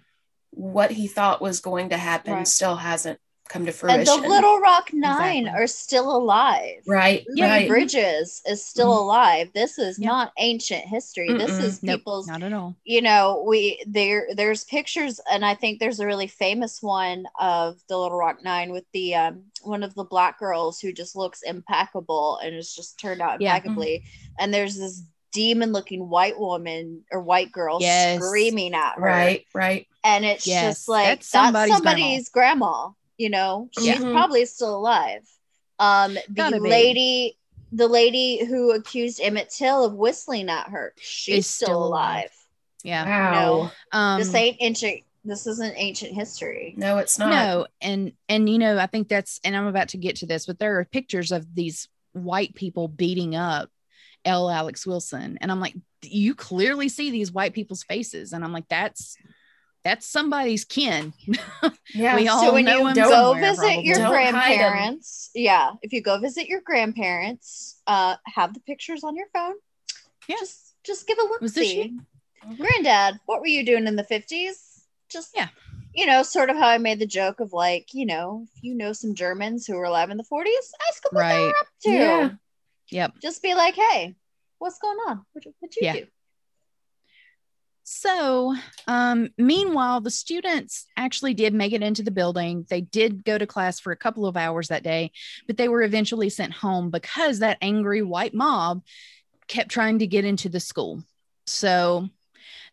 what he thought was going to happen right. still hasn't come to fruition. And the Little Rock Nine exactly. are still alive. Right. Yeah. Right. Bridges is still mm-hmm. alive. This is not ancient history. Mm-mm. This is people's nope, not at all. You know, we there there's pictures and I think there's a really famous one of the Little Rock Nine with the um one of the black girls who just looks impeccable and it's just turned out impeccably. Yeah. Mm-hmm. And there's this demon looking white woman or white girl yes. screaming at her. Right, right. And it's yes. just like that's somebody's, that's somebody's grandma. grandma you know she's mm-hmm. probably still alive um the Gotta lady be. the lady who accused emmett till of whistling at her she's still, still, alive. alive yeah wow. You know, um, this ain't ancient this isn't ancient history no it's not no and and you know i think that's and i'm about to get to this but there are pictures of these white people beating up l alex wilson and i'm like you clearly see these white people's faces and i'm like that's that's somebody's kin. Yeah. we all so when you go visit probably. your don't grandparents, yeah, if you go visit your grandparents, uh, have the pictures on your phone. Yeah. Just just give a look. Was see. Granddad, what were you doing in the 50s? Just yeah. You know, sort of how I made the joke of like, you know, if you know some Germans who were alive in the 40s, ask them what they were up to. Yeah. Yep. Just be like, hey, what's going on? What did you yeah. do? So, um, meanwhile, the students actually did make it into the building. They did go to class for a couple of hours that day, but they were eventually sent home because that angry white mob kept trying to get into the school. So,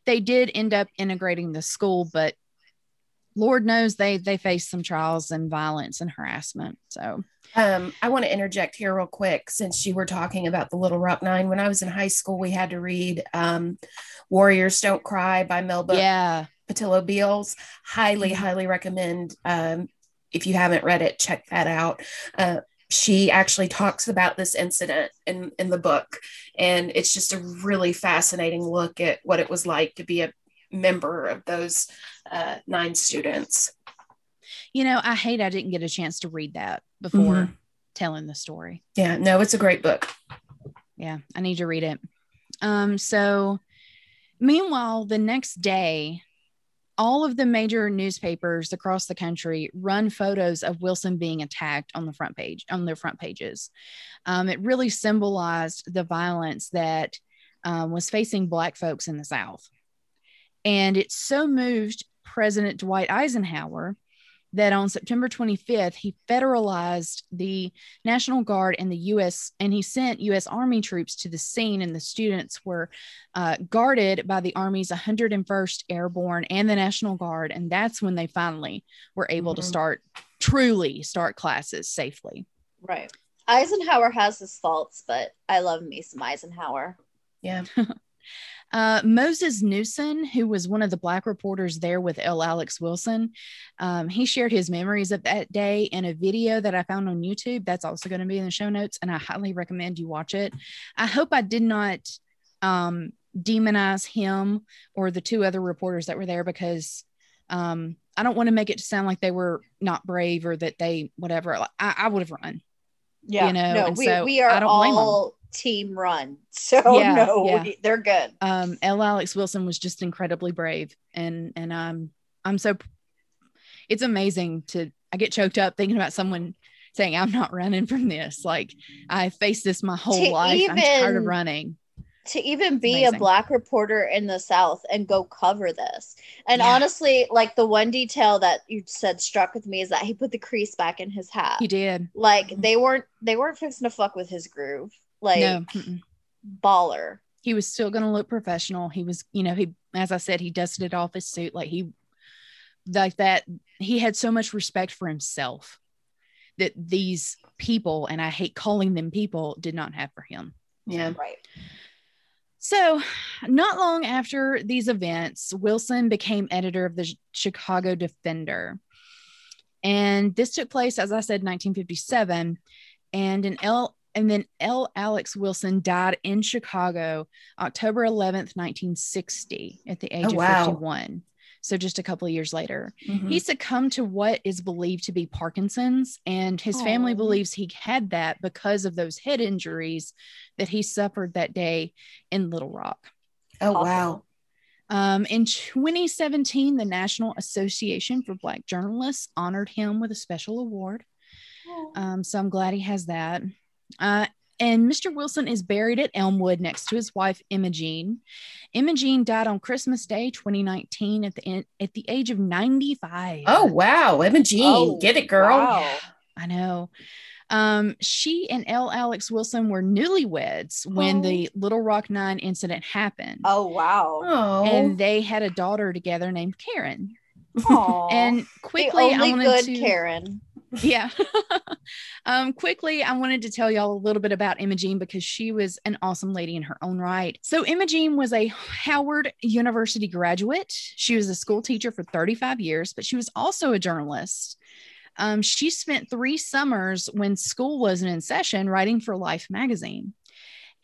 they did end up integrating the school, but Lord knows they they faced some trials and violence and harassment. So, um, I want to interject here real quick since you were talking about the Little Rock Nine. When I was in high school, we had to read um, Warriors Don't Cry by Melba yeah. Pattillo Beals. Highly, mm-hmm. highly recommend. Um, if you haven't read it, check that out. Uh, she actually talks about this incident in, in the book. And it's just a really fascinating look at what it was like to be a member of those uh, nine students. You know, I hate I didn't get a chance to read that before mm-hmm. telling the story. Yeah, no, it's a great book. Yeah, I need to read it. Um, so meanwhile, the next day, all of the major newspapers across the country run photos of Wilson being attacked on the front page, on their front pages. Um, it really symbolized the violence that um, was facing Black folks in the South. And it so moved President Dwight Eisenhower that on September 25th, he federalized the National Guard and the U.S. and he sent U.S. Army troops to the scene, and the students were uh, guarded by the Army's 101st Airborne and the National Guard, and that's when they finally were able mm-hmm. to start truly start classes safely. Right. Eisenhower has his faults, but I love me some Eisenhower. Yeah. Uh, Moses Newson, who was one of the Black reporters there with L. Alex Wilson, um, he shared his memories of that day in a video that I found on YouTube. That's also going to be in the show notes, and I highly recommend you watch it. I hope I did not um, demonize him or the two other reporters that were there because um, I don't want to make it sound like they were not brave or that they whatever. I, I would have run. Yeah, you know, no, we, so we are I don't blame 'em. all team run. So Yeah, no, yeah. we- they're good. um L. Alex Wilson was just incredibly brave and and I'm I'm so it's amazing to I get choked up thinking about someone saying I'm not running from this like I faced this my whole life I'm tired of running to even be amazing. a black reporter in the south and go cover this and Yeah. honestly like the one detail that you said struck with me is that he put the crease back in his hat he did like they weren't they weren't fixing to fuck with his groove like no mm-mm. baller he was still going to look professional he was you know he as I said he dusted off his suit like he like that he had so much respect for himself that these people and I hate calling them people did not have for him Yeah. right So, not long after these events, Wilson became editor of the Chicago Defender. And this took place, as I said, 1957. And in L and then L. Alex Wilson died in Chicago October 11th, 1960, at the age Oh, of wow. 51. So just a couple of years later. Mhm. He succumbed to what is believed to be Parkinson's, and his family believes he had that because of those head injuries that he suffered that day in Little Rock. oh Awful. wow. Um, in 2017, the National Association for Black Journalists honored him with a special award. Um, so I'm glad he has that. Uh, and Mr. Wilson is buried at Elmwood next to his wife Imogene. Imogene died on Christmas Day 2019 at the en- at the age of 95. Oh wow. Imogene. Oh, Get it, girl. wow. I know. Um, she and L. Alex Wilson were newlyweds when Oh. the Little Rock Nine incident happened. oh wow Oh. And they had a daughter together named Karen. Aw. And the quickly, I only wanted good to, karen yeah. um, quickly, I wanted to tell y'all a little bit about Imogene because she was an awesome lady in her own right. So, Imogene was a Howard University graduate. She was a school teacher for 35 years, but she was also a journalist. Um, she spent three summers when school wasn't in session writing for Life magazine.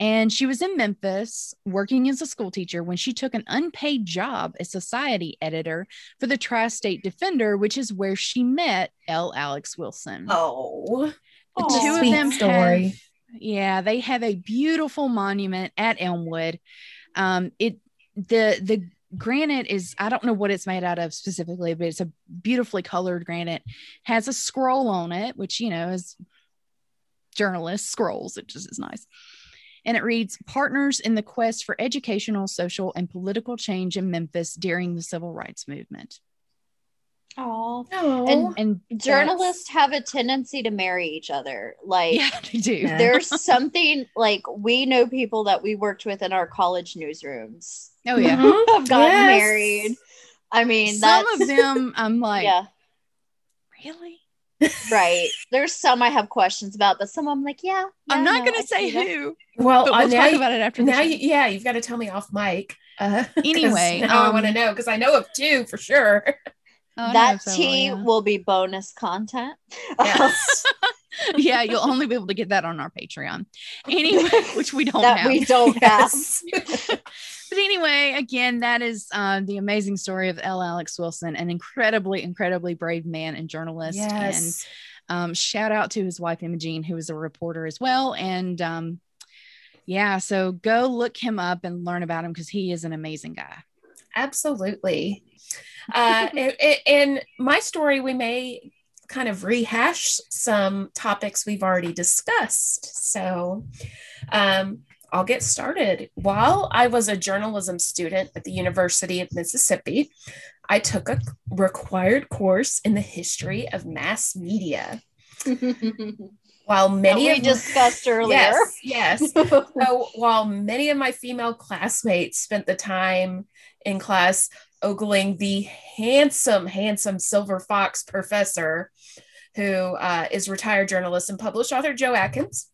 And she was in Memphis working as a school teacher when she took an unpaid job as society editor for the Tri State Defender, which is where she met L. Alex Wilson. Oh. the two of Sweet them story. have, yeah, they have a beautiful monument at Elmwood. Um, it the the granite is I don't know what it's made out of specifically, but it's a beautifully colored granite. Has a scroll on it, which you know is journalist scrolls. It just is nice. And it reads Partners in the quest for educational, social, and political change in Memphis during the civil rights movement. oh. And- And journalists have a tendency to marry each other like yeah, they do. There's something like we know people that we worked with in our college newsrooms Oh yeah. Mhm. have gotten Yes. married i mean Some that's of them I'm like, yeah really? Right there's some i have questions about but some i'm like yeah, I'm not no, going I to say who, well, but uh, we'll now, talk you- about it after now you, yeah, you've got to tell me off mic. Uh, 'cause Anyway, now I um, want to know because I know of two for sure. Oh, that know so, tea yeah. will be bonus content Yes. yeah, you'll only be able to get that on our Patreon. Anyway, which we don't that have. we don't have but anyway, again, that is uh, the amazing story of L. Alex Wilson, an incredibly, incredibly brave man and journalist. yes. And um, shout out to his wife, Imogene, who is a reporter as well. And um, yeah, so go look him up and learn about him because he is an amazing guy. Absolutely. Uh, and- and my story, we may kind of rehash some topics we've already discussed. So um, I'll get started. While I was a journalism student at the University of Mississippi, I took a required course in the history of mass media. While that many we of discussed earlier Yes, yes. so while many of my female classmates spent the time in class ogling the handsome, handsome Silver Fox professor, who uh, is retired journalist and published author Joe Atkins,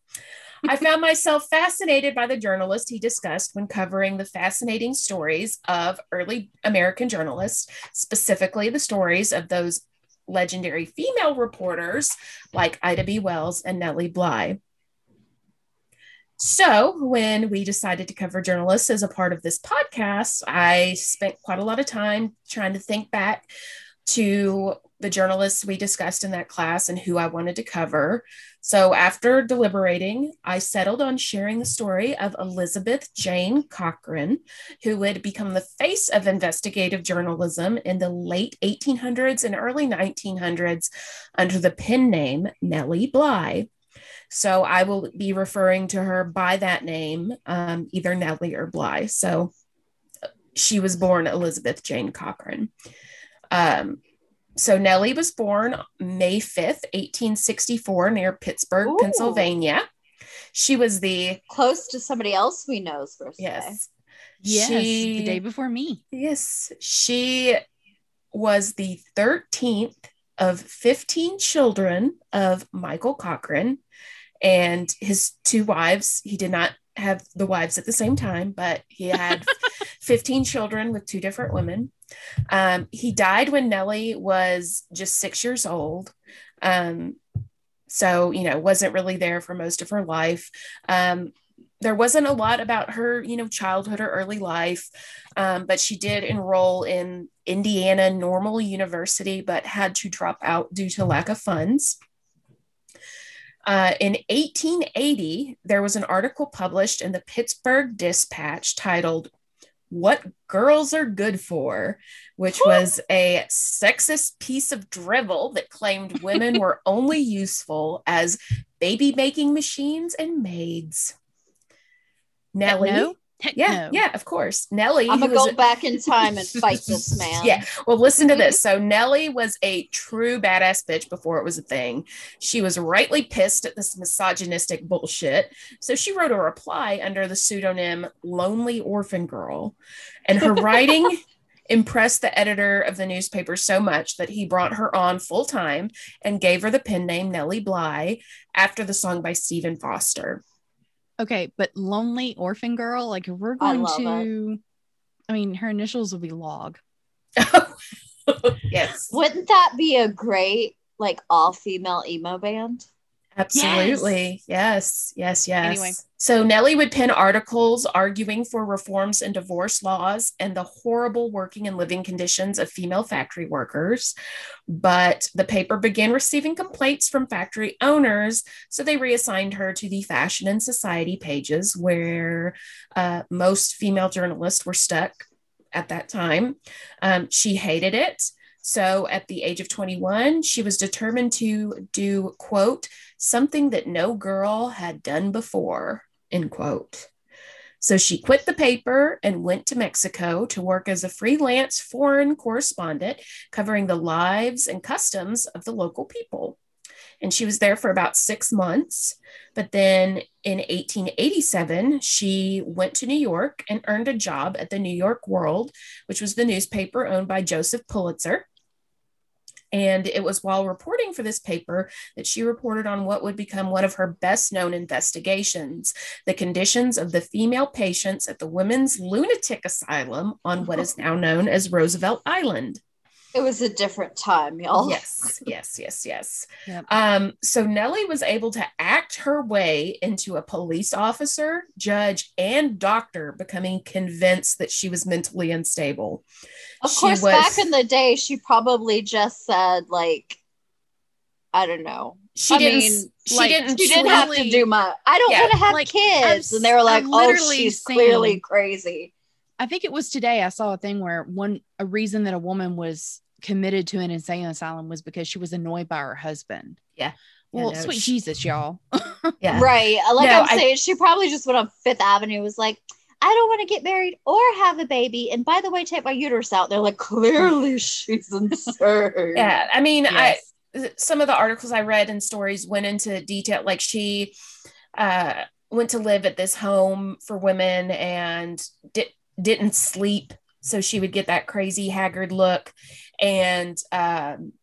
I found myself fascinated by the journalist he discussed when covering the fascinating stories of early American journalists, specifically the stories of those legendary female reporters like Ida B. Wells and Nellie Bly. So, when we decided to cover journalists as a part of this podcast, I spent quite a lot of time trying to think back to the journalists we discussed in that class and who I wanted to cover. So, after deliberating, I settled on sharing the story of Elizabeth Jane Cochran, who would become the face of investigative journalism in the late 1800s and early 1900s under the pen name Nellie Bly. So, I will be referring to her by that name, um, either Nellie or Bly. So, she was born Elizabeth Jane Cochran. Um, so Nellie was born May 5th, 1864, near Pittsburgh, Ooh. Pennsylvania. She was the Close to somebody else we know's birthday. yes. Yes, She- the day before me. Yes, she was the 13th of 15 children of Michael Cochran and his two wives. He did not have the wives at the same time, but he had 15 children with two different women. Um, he died when Nellie was just six years old. Um, so, you know, wasn't really there for most of her life. Um, there wasn't a lot about her, you know, childhood or early life, um, but she did enroll in Indiana Normal University, but had to drop out due to lack of funds. Uh, in 1880, there was an article published in the Pittsburgh Dispatch titled What Girls Are Good For, which was a sexist piece of drivel that claimed women were only useful as baby making machines and maids. Nellie. No? Heck Yeah, no. yeah, of course. Nellie. I'm gonna go a- back in time and fight this man. yeah. Well, listen to this. So Nellie was a true badass bitch before it was a thing. She was rightly pissed at this misogynistic bullshit. So she wrote a reply under the pseudonym Lonely Orphan Girl. And her writing impressed the editor of the newspaper so much that he brought her on full time and gave her the pen name Nellie Bly after the song by Stephen Foster. Okay, but lonely orphan girl, like if we're going love to I mean her initials will be log. yes. Wouldn't that be a great like all female emo band? Absolutely. Yes. Yes. Yes. Anyway. So Nellie would pen articles arguing for reforms in divorce laws and the horrible working and living conditions of female factory workers. But the paper began receiving complaints from factory owners. So they reassigned her to the fashion and society pages where uh, most female journalists were stuck at that time. Um, she hated it. So at the age of 21, she was determined to do, quote, something that no girl had done before, end quote. So she quit the paper and went to Mexico to work as a freelance foreign correspondent covering the lives and customs of the local people. And she was there for about six months. But then in 1887, she went to New York and earned a job at the New York World, which was the newspaper owned by Joseph Pulitzer. And it was while reporting for this paper that she reported on what would become one of her best known investigations the conditions of the female patients at the Women's Lunatic Asylum on what is now known as Roosevelt Island. It was a different time, y'all. Yes, yes, yes, yes. Yep. Um, so Nellie was able to act her way into a police officer, judge, and doctor, becoming convinced that she was mentally unstable. Of She course, was- back in the day, she probably just said like, I don't know. She I didn't. mean, she like, didn't. She didn't have to do much. I don't Yeah, want to have like, kids, I'm and they were like, I'm "Oh, literally she's saying- clearly crazy." I think it was today I saw a thing where one a reason that a woman was committed to an insane asylum was because she was annoyed by her husband. Yeah. Well, Yeah, no, sweet she- Jesus, y'all. Yeah. Right? Like No, I'm I- saying, she probably just went on Fifth Avenue. Was like, "I don't want to get married or have a baby." And by the way, take my uterus out. They're like, "Clearly, she's insane." Yeah. I mean, I some of the articles I read and stories went into detail. Like she uh, went to live at this home for women and di- didn't sleep, so she would get that crazy haggard look, and um,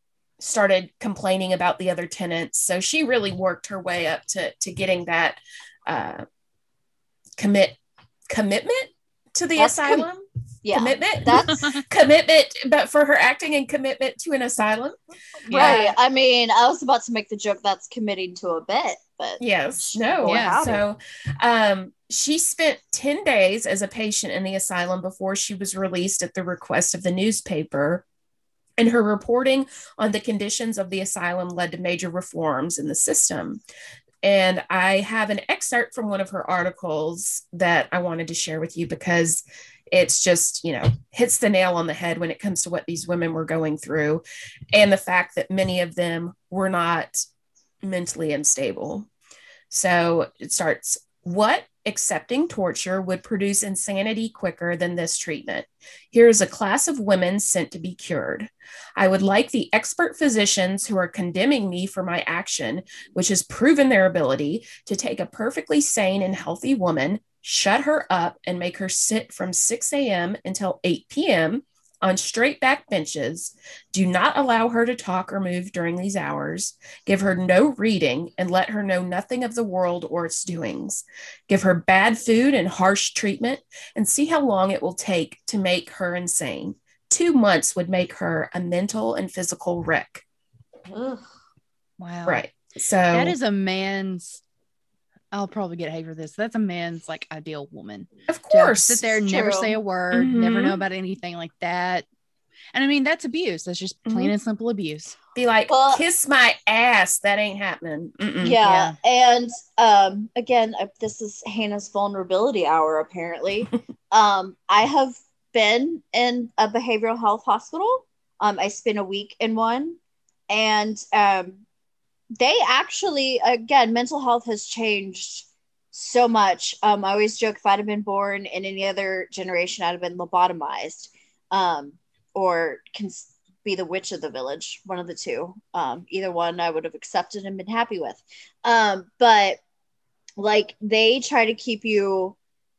started complaining about the other tenants. So she really worked her way up to to getting that uh, commit commitment to the That's com- asylum. yeah. Commitment. That's commitment, but for her acting and commitment to an asylum. right. I mean, I was about to make the joke that's committing to a bit, but Yes. No. Yeah. So um, she spent 10 days as a patient in the asylum before she was released at the request of the newspaper. And her reporting on the conditions of the asylum led to major reforms in the system. And I have an excerpt from one of her articles that I wanted to share with you because it's just, you know, hits the nail on the head when it comes to what these women were going through and the fact that many of them were not mentally unstable. So it starts what accepting torture would produce insanity quicker than this treatment. Here is a class of women sent to be cured. I would like the expert physicians who are condemning me for my action, which has proven their ability to take a perfectly sane and healthy woman, shut her up, and make her sit from 6 a.m. until 8 p.m on straight back benches. Do not allow her to talk or move during these hours. Give her no reading and let her know nothing of the world or its doings. Give her bad food and harsh treatment and see how long it will take to make her insane. Two months would make her a mental and physical wreck. Ugh. Wow. Right. So that is a man's I'll probably get hate for this. That's a man's like ideal woman. Of course. sit there, never say a word, mm-hmm. never know about anything like that. And I mean, that's abuse. That's just plain mm-hmm. and simple abuse. Be like, well, kiss my ass. That ain't happening. Yeah. yeah. And um, again, uh, this is Hannah's vulnerability hour, apparently. um, I have been in a behavioral health hospital. Um, I spent a week in one. And um, they actually again mental health has changed so much. Um i always joke if i'd have been born in any other generation i'd have been lobotomized um or can be the witch of the village one of the two. Um either one i would have accepted and been happy with. Um but like they try to keep you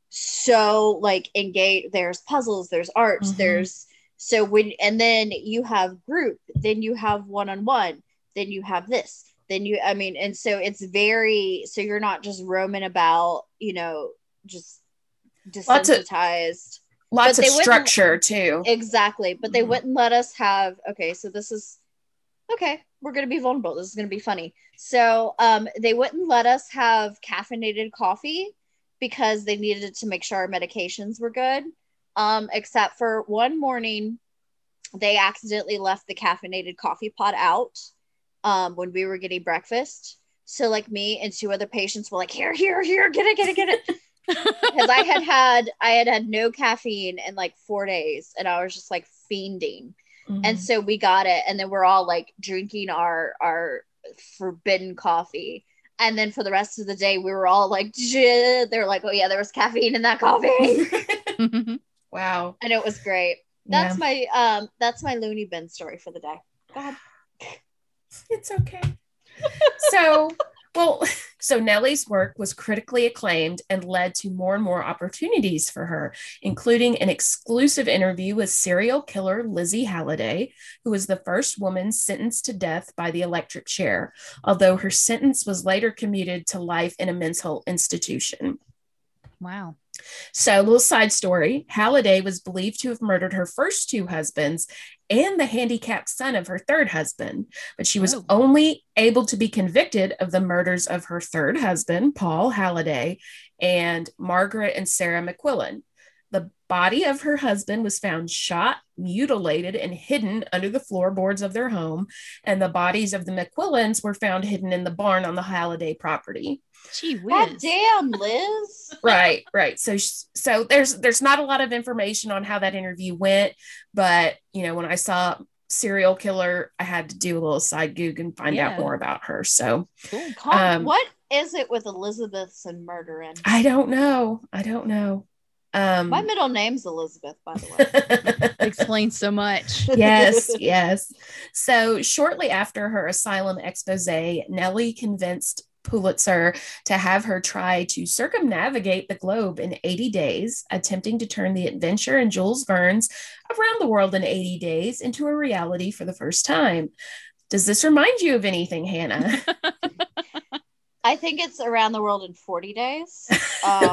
so like engaged. There's puzzles there's arts mm-hmm. there's so when and then you have group then you have one-on-one then you have this then you i mean and so it's very so you're not just roaming about you know just desensitized. lots of, lots of structure too. Exactly but they mm-hmm. wouldn't let us have okay so this is okay we're going to be vulnerable this is going to be funny. So um they wouldn't let us have caffeinated coffee because they needed to make sure our medications were good. Um except for one morning they accidentally left the caffeinated coffee pot out um, when we were getting breakfast. So like me and two other patients were like, here, here, here, get it, get it, get it. Because I had had I had had no caffeine in like four days, and I was just like fiending. Mm-hmm. And so we got it, and then we're all like drinking our our forbidden coffee. And then for the rest of the day, we were all like, they're like, oh yeah, there was caffeine in that coffee. wow. And it was great. That's yeah. my um that's my loony bin story for the day. Go ahead. It's okay. so, well, so Nellie's work was critically acclaimed and led to more and more opportunities for her, including an exclusive interview with serial killer Lizzie Halliday, who was the first woman sentenced to death by the electric chair, although her sentence was later commuted to life in a mental institution. Wow. So, a little side story Halliday was believed to have murdered her first two husbands and the handicapped son of her third husband, but she was oh. only able to be convicted of the murders of her third husband, Paul Halliday, and Margaret and Sarah McQuillan. The body of her husband was found shot, mutilated, and hidden under the floorboards of their home, and the bodies of the McQuillans were found hidden in the barn on the Halliday property. Gee whiz. God damn, Liz. right, right. So, so there's there's not a lot of information on how that interview went, but you know, when I saw serial killer, I had to do a little side goog and find yeah. out more about her. So, cool. um, what is it with Elizabeths and murdering? I don't know. I don't know. Um, My middle name's Elizabeth, by the way. Explains so much. yes, yes. So, shortly after her asylum expose, Nellie convinced Pulitzer to have her try to circumnavigate the globe in 80 days, attempting to turn the adventure in Jules Verne's Around the World in 80 Days into a reality for the first time. Does this remind you of anything, Hannah? I think it's around the world in 40 days. Um,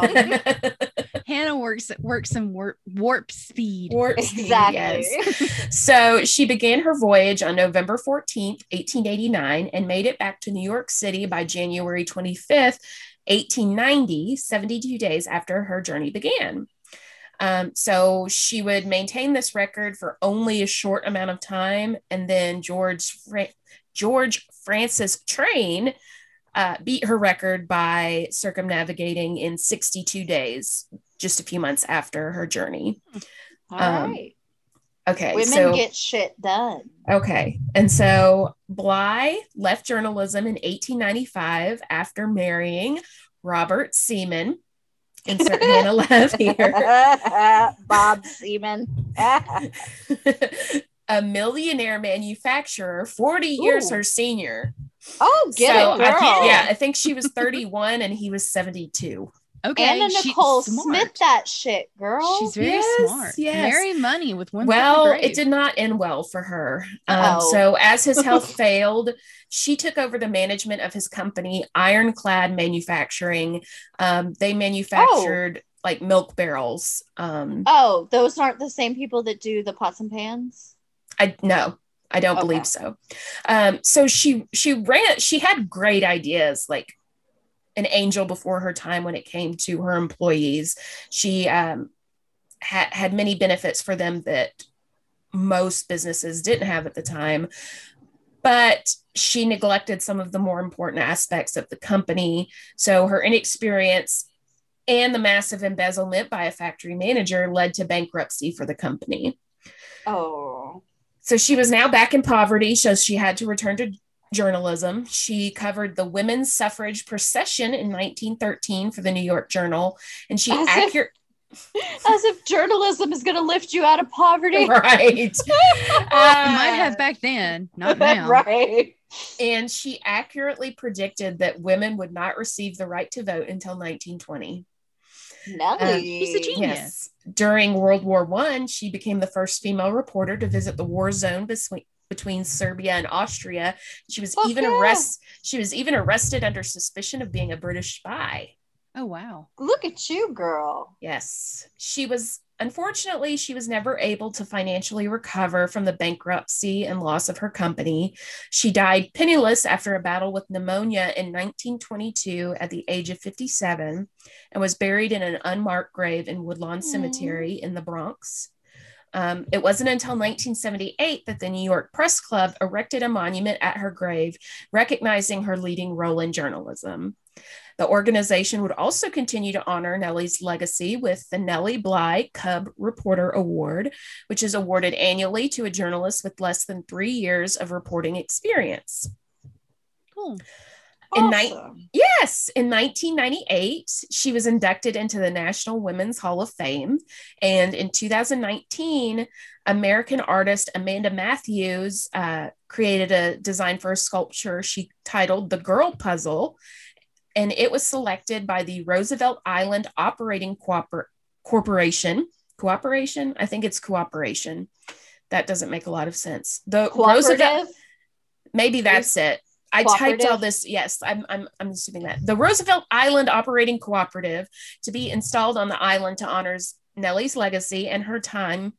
Hannah works works in warp, warp speed. Warp exactly. yes. so she began her voyage on November 14th, 1889, and made it back to New York City by January 25th, 1890, 72 days after her journey began. Um, so she would maintain this record for only a short amount of time, and then George Fra- George Francis Train uh, beat her record by circumnavigating in 62 days, just a few months after her journey. All Um, right. Okay, Women so get shit done. Okay. And so Bly left journalism in 1895 after marrying Robert Seaman. Insert Hannah laugh here. Bob Seaman. a millionaire manufacturer, 40 years her senior. oh, get so it, I girl. think, yeah, I think she was 31 and he was 72. Okay. Anna she's Nicole smart. Smith that shit, girl. She's very Yes, smart. yes. Marry money with one. foot in the well, it did not end well for her. Um, Uh-oh. so, as his health failed, she took over the management of his company, Ironclad Manufacturing. Um, they manufactured like milk barrels. Um, oh, those aren't the same people that do the pots and pans. I no, I don't Okay. believe so. Um, so she she ran. She had great ideas, like an angel before her time when it came to her employees. She um, had had many benefits for them that most businesses didn't have at the time. But she neglected some of the more important aspects of the company. So her inexperience and the massive embezzlement by a factory manager led to bankruptcy for the company. Oh, So she was now back in poverty, so she had to return to journalism. She covered the women's suffrage procession in 1913 for the New York Journal, and she As if- accurate as if journalism is going to lift you out of poverty. right. It might Uh, have back then, not now. right. and she accurately predicted that women would not receive the right to vote until 1920. Nellie. she's a genius. Yes. During World War One, she became the first female reporter to visit the war zone between between Serbia and Austria. She was Fuck even yeah. arrested. She was even arrested under suspicion of being a British spy. Oh wow. Look at you, girl. Yes, she was. Unfortunately, she was never able to financially recover from the bankruptcy and loss of her company. She died penniless after a battle with pneumonia in 1922 at the age of 57 and was buried in an unmarked grave in Woodlawn Aw. Cemetery in the Bronx. Um, it wasn't until 1978 that the New York Press Club erected a monument at her grave, recognizing her leading role in journalism. The organization would also continue to honor Nellie's legacy with the Nellie Bly Cub Reporter Award, which is awarded annually to a journalist with less than three years of reporting experience. Cool. In night- Awesome. Yes, in 1998, she was inducted into the National Women's Hall of Fame. And in 2019, American artist Amanda Matthews uh, created a design for a sculpture she titled The Girl Puzzle. And it was selected by the Roosevelt Island Operating Cooper- Corporation. Cooperation? I think it's cooperation. That doesn't make a lot of sense. The Roosevelt maybe that's it. I typed all this. Yes, I'm, I'm, I'm assuming that the Roosevelt Island Operating Cooperative to be installed on the island to honors Nellie's legacy and her time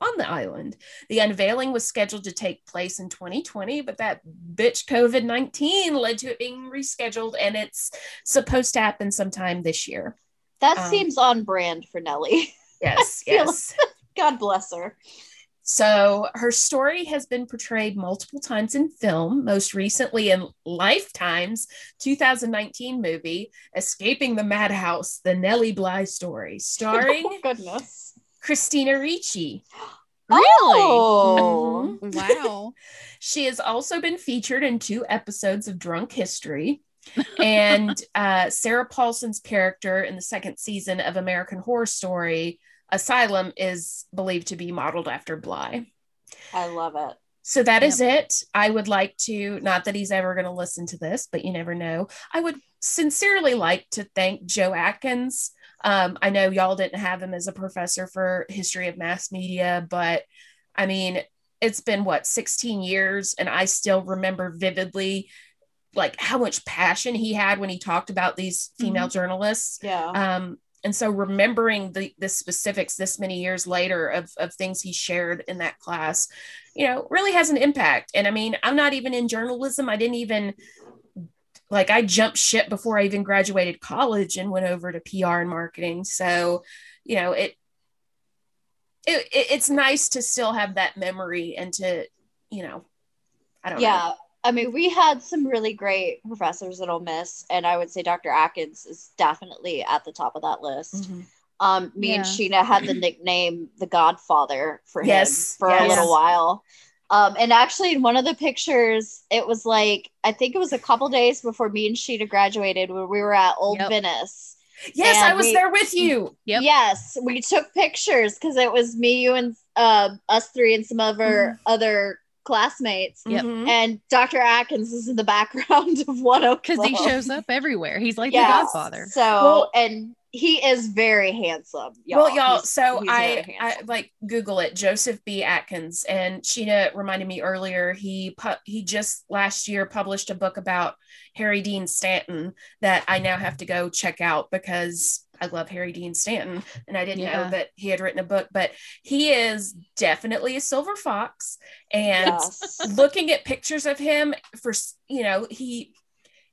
on the island. The unveiling was scheduled to take place in 2020, but that bitch COVID 19 led to it being rescheduled, and it's supposed to happen sometime this year. That Um, seems on brand for Nellie. Yes, yes. God bless her. So her story has been portrayed multiple times in film, most recently in Lifetime's 2019 movie, Escaping the Madhouse, the Nellie Bly story, starring Oh, goodness. Christina Ricci. Really? Oh. Wow. She has also been featured in two episodes of Drunk History. and uh, Sarah Paulson's character in the second season of American Horror Story, Asylum, is believed to be modeled after Bly. I love it. So that is it. I would like to, not that he's ever going to listen to this, but you never know. I would sincerely like to thank Joe Atkins. Um, I know y'all didn't have him as a professor for history of mass media, but I mean, it's been what 16 years, and I still remember vividly like how much passion he had when he talked about these female journalists. Yeah. Um, and so remembering the, the specifics this many years later of, of things he shared in that class, you know, really has an impact. And I mean, I'm not even in journalism. I didn't even like I jumped ship before I even graduated college and went over to PR and marketing. So, you know, it it, it, it's nice to still have that memory and to, you know, I don't yeah. know. I mean, we had some really great professors at Ole Miss, and I would say Dr. Atkins is definitely at the top of that list. Mhm. Um, me and Sheena had the nickname the Godfather for Yes, him for a little while. Um, and actually, in one of the pictures, it was like I think it was a couple days before me and Sheena graduated, when we were at Old Yep. Venice. Yes, And I was we- there with you. Yep. Yes, we took pictures because it was me, you, and um, us three, and some other other classmates. Yep. Mhm. And Dr. Atkins is in the background of one of Because he shows up everywhere. He's like Yeah. the Godfather. So Well- and he is very handsome. Y'all. Well, y'all, He's- so he's I, I like Google it, Joseph B. Atkins, and Sheena reminded me earlier. He pu- he just last year published a book about Harry Dean Stanton that I now have to go check out because I love Harry Dean Stanton, and I didn't Yeah. know that he had written a book. But he is definitely a silver fox, and yes. looking at pictures of him for you know he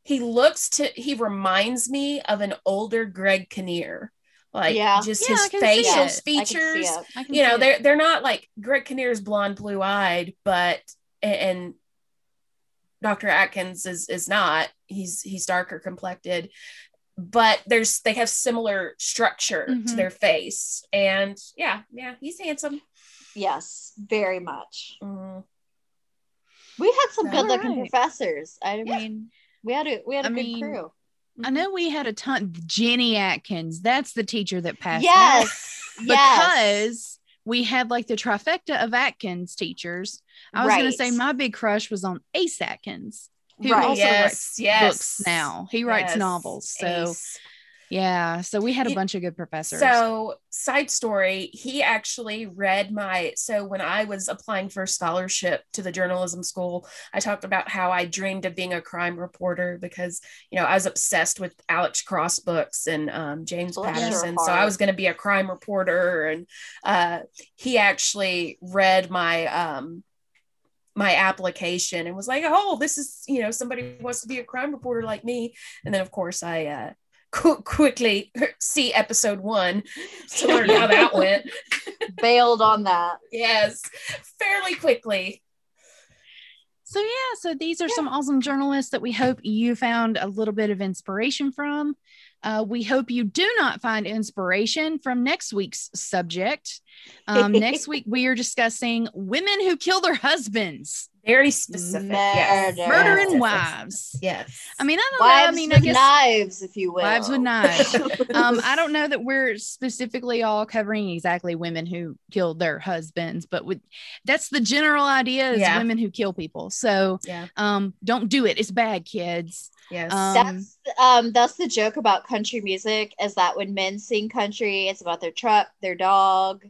he looks to he reminds me of an older Greg Kinnear. Like Yeah. just Yeah, his facial it. I can see features it. You know they're they're not like Greg Kinnear's blonde blue eyed but and, and Dr. Atkins is is not he's he's darker complected but there's they have similar structure to Mhm. their face and yeah yeah he's handsome Yes, very much. Mhm. We had some good looking Alright. professors. I Yeah. mean, we had a we had a I good mean, crew. I know we had a ton. Jenny Atkins. That's the teacher that passed. out. Yes. yes. because we had like the trifecta of Atkins teachers. I was going to say my big crush was on Ace Atkins, who Right. also yes writes yes books now. He writes Yes. novels. So Ace. yeah, so we had a You- bunch of good professors. So, side story, he actually read my. So, when I was applying for a scholarship to the journalism school, I talked about how I dreamed of being a crime reporter because, you know, I was obsessed with Alex Cross books and um, James Bless Patterson. So, I was going to be a crime reporter. And uh, he actually read my. Um, my application and was like, "Oh, this is you know somebody wants to be a crime reporter like me." And then, of course, I uh, qu- quickly see episode one to learn how that went. Bailed on that. Yes, fairly quickly. So yeah, so these are some awesome journalists that we hope you found a little bit of inspiration from. Uh, we hope you do not find inspiration from next week's subject. Um, next week we are discussing women who kill their husbands, Very specific. Yes. Murder. murdering wives. Yes. I mean, I don't know. I mean, I guess knives, if you will. Wives with knives. um, I don't know that we're specifically all covering exactly women who killed their husbands, but with that's the general idea is Yeah. women who kill people. So Yeah. um, don't do it. It's bad, kids. Yes. Um, that's um that's the joke about country music is that when men sing country, it's about their truck, their dog,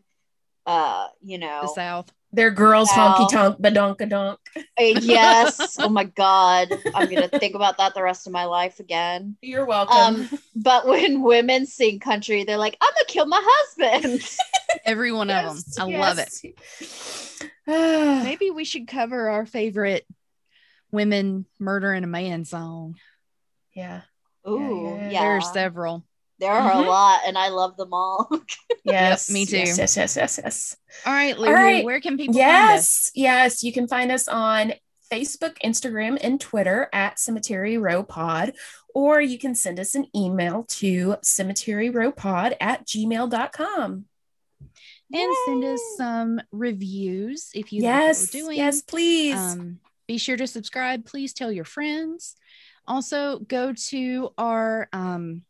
uh, you know, The know. South. They're girls Wow. honky tonk badonkadonk. Uh, yes. oh my god. I'm gonna think about that the rest of my life again. You're welcome. Um, but when women sing country, they're like, I'm gonna kill my husband. Every one of them. Yes, I love it. it. Maybe we should cover our favorite women murdering a man song. yeah. Ooh, yeah. yeah. There's several. There are Mhm. a lot, and I love them all. Yes. me too. Yes, yes, yes, yes, yes. All right, Lulu, right. where can people find us? Yes, yes. You can find us on Facebook, Instagram, and Twitter at Cemetery Row Pod, or you can send us an email to cemeteryrowpod at gmail.com. And send us some reviews if you like Yes, what we're doing. yes, please. Um, be sure to subscribe. Please tell your friends. Also, go to our um,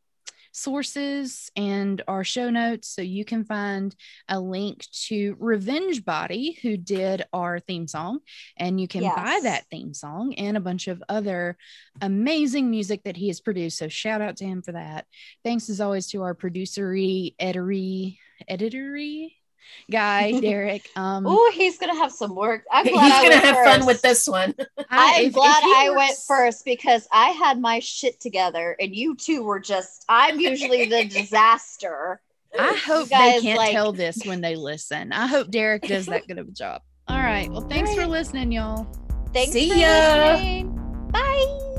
sources and our show notes so you can find a link to Revenge Body, who did our theme song, and you can buy that theme song and a bunch of other amazing music that he has produced. So, shout out to him for that. Thanks as always to our producery, editory, editory guy, Derek. Um, Ooh, he's gonna have some work. I'm He's glad I gonna have first. fun with this one. I- I'm if- if glad he I went first because I had my shit together, and you two were just. I'm usually the disaster. I hope they guys, can't like- tell this when they listen. I hope Derek does that good of a job. All right. Well, thanks for listening, y'all. Thanks See for ya. listening. Bye.